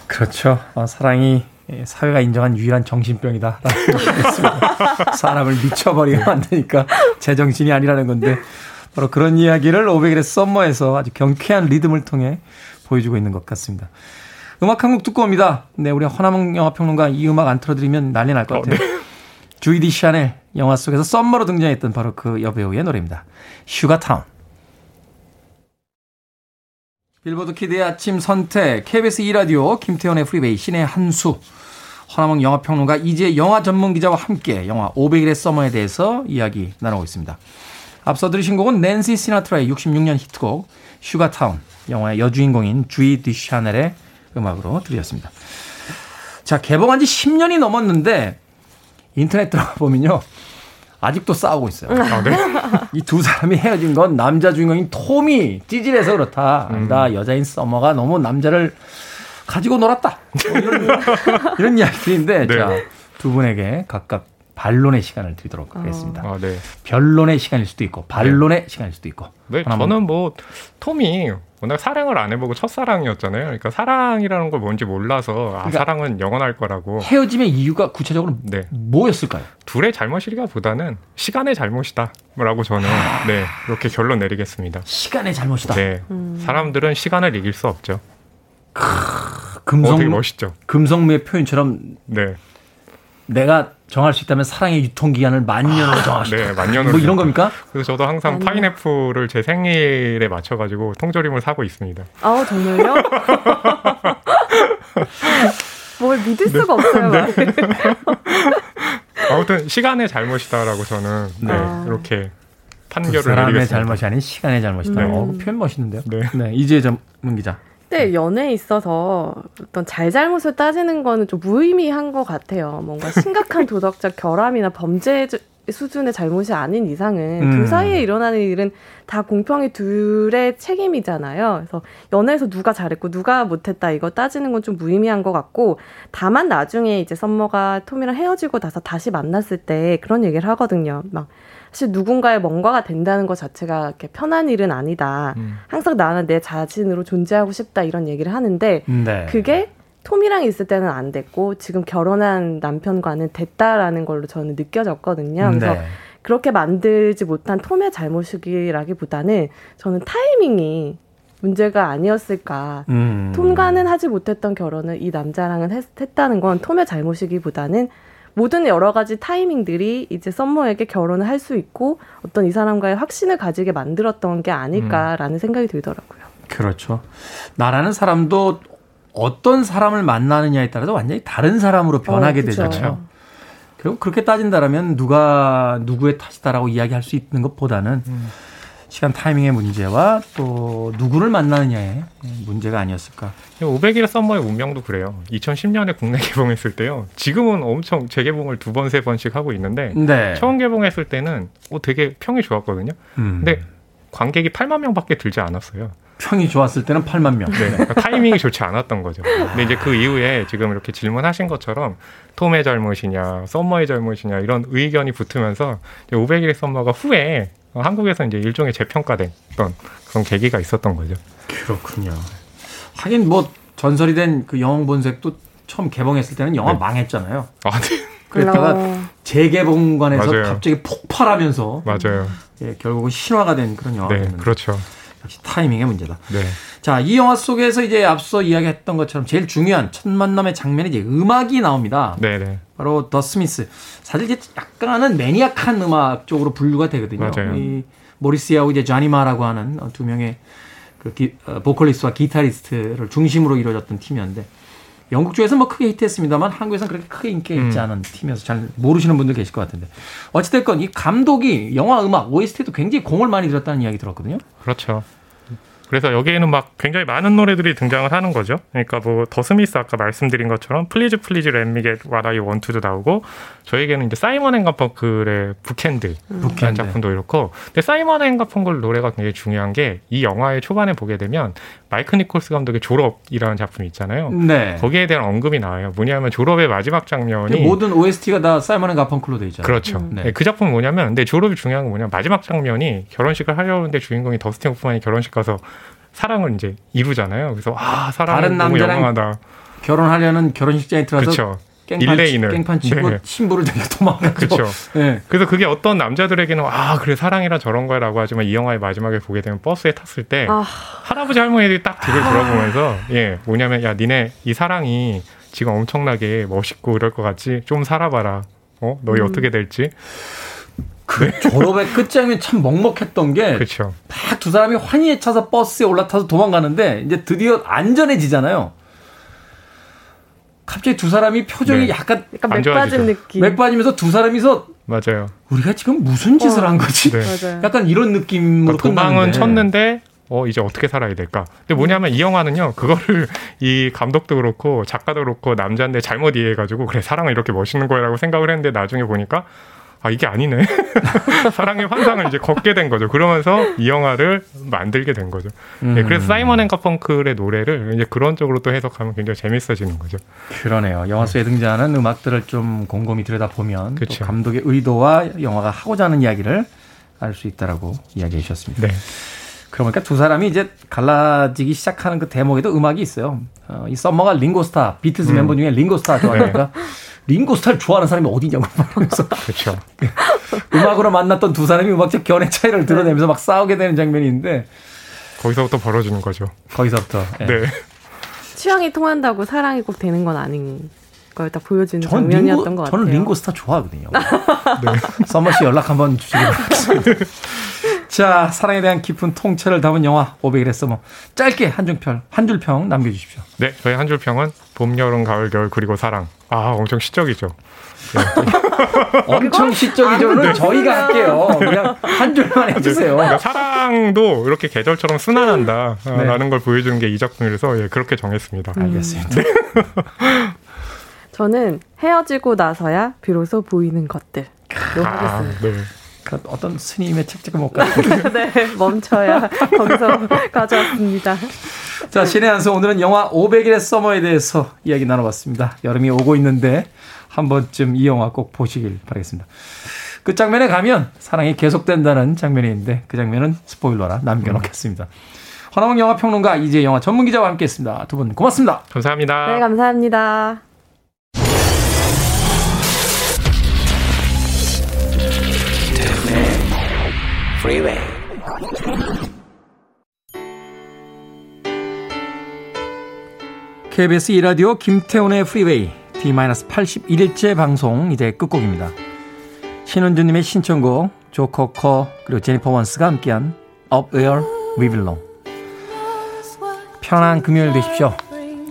그렇죠. 어, 사랑이 예, 사회가 인정한 유일한 정신병이다. 사람을 미쳐버리게 만드니까 제정신이 아니라는 건데 바로 그런 이야기를 오백일의 썸머에서 아주 경쾌한 리듬을 통해 보여주고 있는 것 같습니다. 음악 한 곡 듣고 옵니다. 네, 우리 허남웅 영화평론가 이 음악 안 틀어드리면 난리 날 것 같아요. 주이 디샤넬 영화 속에서 썸머로 등장했던 바로 그 여배우의 노래입니다. Sugar Town. 빌보드 키드의 아침 선택, KBS 2라디오, 김태훈의 Freeway, 신의 한수, 허남웅 영화평론가 이지혜 영화 전문 기자와 함께 영화 500일의 서머에 대해서 이야기 나누고 있습니다. 앞서 들으신 곡은 낸시 시나트라의 66년 히트곡 슈가타운, 영화의 여주인공인 주이 디샤넬의 음악으로 들렸습니다. 자, 개봉한 지 10년이 넘었는데 인터넷 들어가 보면요. 아직도 싸우고 있어요. 아, 네. 이두 사람이 헤어진 건 남자 주인공인 톰이 찌질해서 그렇다. 아니다. 여자인 서머가 너무 남자를 가지고 놀았다. 뭐 이런, 이런 이야기인데, 네. 자, 두 분에게 각각 반론의 시간을 드리도록 하겠습니다. 아, 네. 변론의 시간일 수도 있고 반론의 시간일 수도 있고. 네. 저는 뭐 톰이 워낙 사랑을 안 해보고 첫사랑이었잖아요. 그러니까 사랑이라는 걸 뭔지 몰라서 아, 그러니까 사랑은 영원할 거라고. 헤어짐의 이유가 구체적으로 네. 뭐였을까요? 둘의 잘못이기보다는 시간의 잘못이다라고 저는 네 이렇게 결론 내리겠습니다. 시간의 잘못이다. 네, 사람들은 시간을 이길 수 없죠. 어, 되게 금성 멋있죠. 금성무의 표현처럼 네, 내가 정할 수 있다면 사랑의 유통기한을 만 년으로 정할 수 있다. 네 만년으로. 뭐 이런 겁니까? 그래서 저도 항상 아니요. 파인애플을 제 생일에 맞춰가지고 통조림을 사고 있습니다. 아 정말요? 뭘 믿을 수가 없어요. 말. 아무튼 시간의 잘못이다라고 저는 네, 아. 이렇게 그 판결을 사람의 내리겠습니다. 잘못이 아닌 시간의 잘못이다. 네. 어, 그 표현 멋있는데요. 네. 네, 이제 전문 기자. 근데 연애에 있어서 어떤 잘잘못을 따지는 거는 좀 무의미한 것 같아요. 뭔가 심각한 도덕적 결함이나 범죄 주- 수준의 잘못이 아닌 이상은 음. 둘 사이에 일어나는 일은 다 공평히 둘의 책임이잖아요. 그래서 연애에서 누가 잘했고 누가 못했다 이거 따지는 건 좀 무의미한 것 같고 다만 나중에 이제 썸머가 톰이랑 헤어지고 나서 다시 만났을 때 그런 얘기를 하거든요. 막 사실 누군가의 뭔가가 된다는 것 자체가 이렇게 편한 일은 아니다. 음. 항상 나는 내 자신으로 존재하고 싶다 이런 얘기를 하는데 네. 그게 톰이랑 있을 때는 안 됐고 지금 결혼한 남편과는 됐다라는 걸로 저는 느껴졌거든요. 그래서 네. 그렇게 만들지 못한 톰의 잘못이라기보다는 저는 타이밍이 문제가 아니었을까. 음. 톰과는 하지 못했던 결혼을 이 남자랑은 했, 했다는 건 톰의 잘못이기보다는 모든 여러 가지 타이밍들이 이제 썸머에게 결혼을 할 수 있고 어떤 이 사람과의 확신을 가지게 만들었던 게 아닐까라는 생각이 들더라고요. 그렇죠. 나라는 사람도 어떤 사람을 만나느냐에 따라서 완전히 다른 사람으로 변하게 어. 되잖아요. 그리고 그렇게 따진다라면 누가 누구의 탓이다라고 이야기할 수 있는 것보다는 시간 타이밍의 문제와 또 누구를 만나느냐의 문제가 아니었을까. 500일 썸머의 운명도 그래요. 2010년에 국내 개봉했을 때요. 지금은 엄청 재개봉을 두 번, 세 번씩 하고 있는데 네. 처음 개봉했을 때는 어, 되게 평이 좋았거든요. 음. 근데 관객이 8만 명밖에 들지 않았어요. 평이 좋았을 때는 8만 명. 네, 그러니까 타이밍이 좋지 않았던 거죠. 근데 이제 그 이후에 지금 이렇게 질문하신 것처럼 톰의 잘못이냐, 썸머의 잘못이냐 이런 의견이 붙으면서 500일의 썸머가 후에 한국에서 이제 일종의 재평가됐던 그런 계기가 있었던 거죠. 그렇군요. 하긴 뭐 전설이 된 그 영웅 본색도 처음 개봉했을 때는 영화 네. 망했잖아요. 아, 네. 그랬다가 어, 재개봉관에서 맞아요. 갑자기 폭발하면서 맞아요. 예, 결국은 신화가 된 그런 네, 영화였는데 그렇죠. 역시 타이밍의 문제다. 네. 자, 이 영화 속에서 이제 앞서 이야기했던 것처럼 제일 중요한 첫 만남의 장면이 이제 음악이 나옵니다. 네, 네. 바로 더 스미스. 사실 이제 약간은 매니악한 음악 쪽으로 분류가 되거든요. 맞아요. 이 모리스하고 이제 자니마라고 하는 어, 두 명의 그 기, 어, 보컬리스트와 기타리스트를 중심으로 이루어졌던 팀이었는데 영국 쪽에서 뭐 크게 히트했습니다만 한국에서는 그렇게 크게 인기가 있지 음. 않은 팀이어서 잘 모르시는 분들 계실 것 같은데 어찌됐건 이 감독이 영화 음악 OST에도 굉장히 공을 많이 들였다는 이야기 들었거든요. 그렇죠. 그래서 여기에는 막 굉장히 많은 노래들이 등장을 하는 거죠. 그러니까 뭐 더 스미스 아까 말씀드린 것처럼 플리즈 플리즈 렛미겟 와다이 원투도 나오고 저에게는 이제 사이먼 앤 가펑클의 Bookends 라는 Bookends. 작품도 이렇고 근데 사이먼 앤 가펑클 노래가 굉장히 중요한 게 이 영화의 초반에 보게 되면 마이크 니콜스 감독의 졸업이라는 작품이 있잖아요. 네. 거기에 대한 언급이 나와요. 뭐냐면 졸업의 마지막 장면이 모든 OST가 다 사이먼 앤 가펑클로 돼 있잖아요. 그렇죠. 음. 네. 네, 그 작품은 뭐냐면, 근데 졸업이 중요한 건 뭐냐면 마지막 장면이 결혼식을 하려는데 주인공이 더스틴 호프만이 결혼식 가서 사랑을 이제 이루잖아요. 그래서 아 사랑은 너무 영원하다. 결혼하려는 결혼식장에 들어가서 그렇죠. 깽판, 일레인을. 깽판 치고 네. 신부를 되게 도망가죠. 그렇죠. 네. 그래서 그게 어떤 남자들에게는 아 그래 사랑이라 저런 거야라고 하지만 이 영화의 마지막에 보게 되면 버스에 탔을 때 아. 할아버지 할머니들이 딱 뒤를 돌아보면서 예 뭐냐면 야 니네 이 사랑이 지금 엄청나게 멋있고 이럴 것 같지 좀 살아봐라. 어 너희 음. 어떻게 될지 그 졸업의 끝장면 참 먹먹했던 게 그렇죠. 딱두 사람이 환희에 차서 버스에 올라타서 도망가는데 이제 드디어 안전해지잖아요. 갑자기 두 사람이 표정이 네. 약간 약간 안맥 빠진 좋아지죠. 느낌. 맥 빠지면서 두 사람이서 맞아요. 우리가 지금 무슨 짓을 어. 한 거지? 네. 약간 이런 느낌으로 그러니까 도망은. 쳤는데 어 이제 어떻게 살아야 될까? 근데 뭐냐면 이 영화는요 그거를 이 감독도 그렇고 작가도 그렇고 남자인데 잘못 이해해가지고 그래 사랑은 이렇게 멋있는 거야라고 생각을 했는데 나중에 보니까 아 이게 아니네. 사랑의 환상을 이제 걷게 된 거죠. 그러면서 이 영화를 만들게 된 거죠. 음. 네, 그래서 사이먼 앤 가펑클의 노래를 이제 그런 쪽으로 또 해석하면 굉장히 재밌어지는 거죠. 그러네요. 영화 속에 등장하는 음악들을 좀 곰곰이 들여다 보면 또 그쵸. 감독의 의도와 영화가 하고자 하는 이야기를 알 수 있다라고 이야기해 주셨습니다. 네. 그러니까 두 사람이 이제 갈라지기 시작하는 그 대목에도 음악이 있어요. 어, 이 썸머가 링고스타, 비틀즈 음. 멤버 중에 링고스타 좋아하니까 링고스타를 좋아하는 사람이 어딨냐고 말하면서 그렇죠. 음악으로 만났던 두 사람이 음악적 견해 차이를 드러내면서 막 싸우게 되는 장면이 있는데 거기서부터 벌어지는 거죠. 거기서부터 예. 네. 취향이 통한다고 사랑이 꼭 되는 건 아닌 걸 딱 보여주는 저는 장면이었던 링고, 것 같아요. 저는 링고스타 좋아하거든요. 네. 썸머 씨 연락 한번 주시기 바라겠습니다. 자, 사랑에 대한 깊은 통찰을 담은 영화 500일의 서머. 짧게 한 줄평, 한 줄평 남겨주십시오. 네, 저희 한줄 평은 봄, 여름, 가을, 겨울 그리고 사랑. 아, 엄청 시적이죠. 엄청 시적이죠는 저희가 할게요. 그냥 한 줄만 해주세요. 그러니까 사랑도 이렇게 계절처럼 순환한다라는 네. 걸 보여주는 게 이 작품이라서 예, 그렇게 정했습니다. 알겠습니다. 저는 헤어지고 나서야 비로소 보이는 것들. 로 아. 네. 그 어떤 스님의 책찍을 못 가고. 네, 멈춰야 거기서 가져왔습니다. 자, 신의 한수 오늘은 영화 500일의 서머에 대해서 이야기 나눠봤습니다. 여름이 오고 있는데 한 번쯤 이 영화 꼭 보시길 바라겠습니다. 그 장면에 가면 사랑이 계속된다는 장면이 있는데 그 장면은 스포일러라 남겨놓겠습니다. 허나몽 영화 평론가 이제 영화 전문 기자와 함께했습니다. 두 분 고맙습니다. 감사합니다. 네, 감사합니다. Freeway. KBS 2라디오 김태훈의 프리웨이 D-81일째 방송 이제 끝곡입니다. 신은주님의 신청곡 조커커 그리고 제니퍼 원스가 함께한 Up Where We Belong 편안한 금요일 되십시오.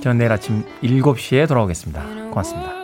저는 내일 아침 7시에 돌아오겠습니다. 고맙습니다.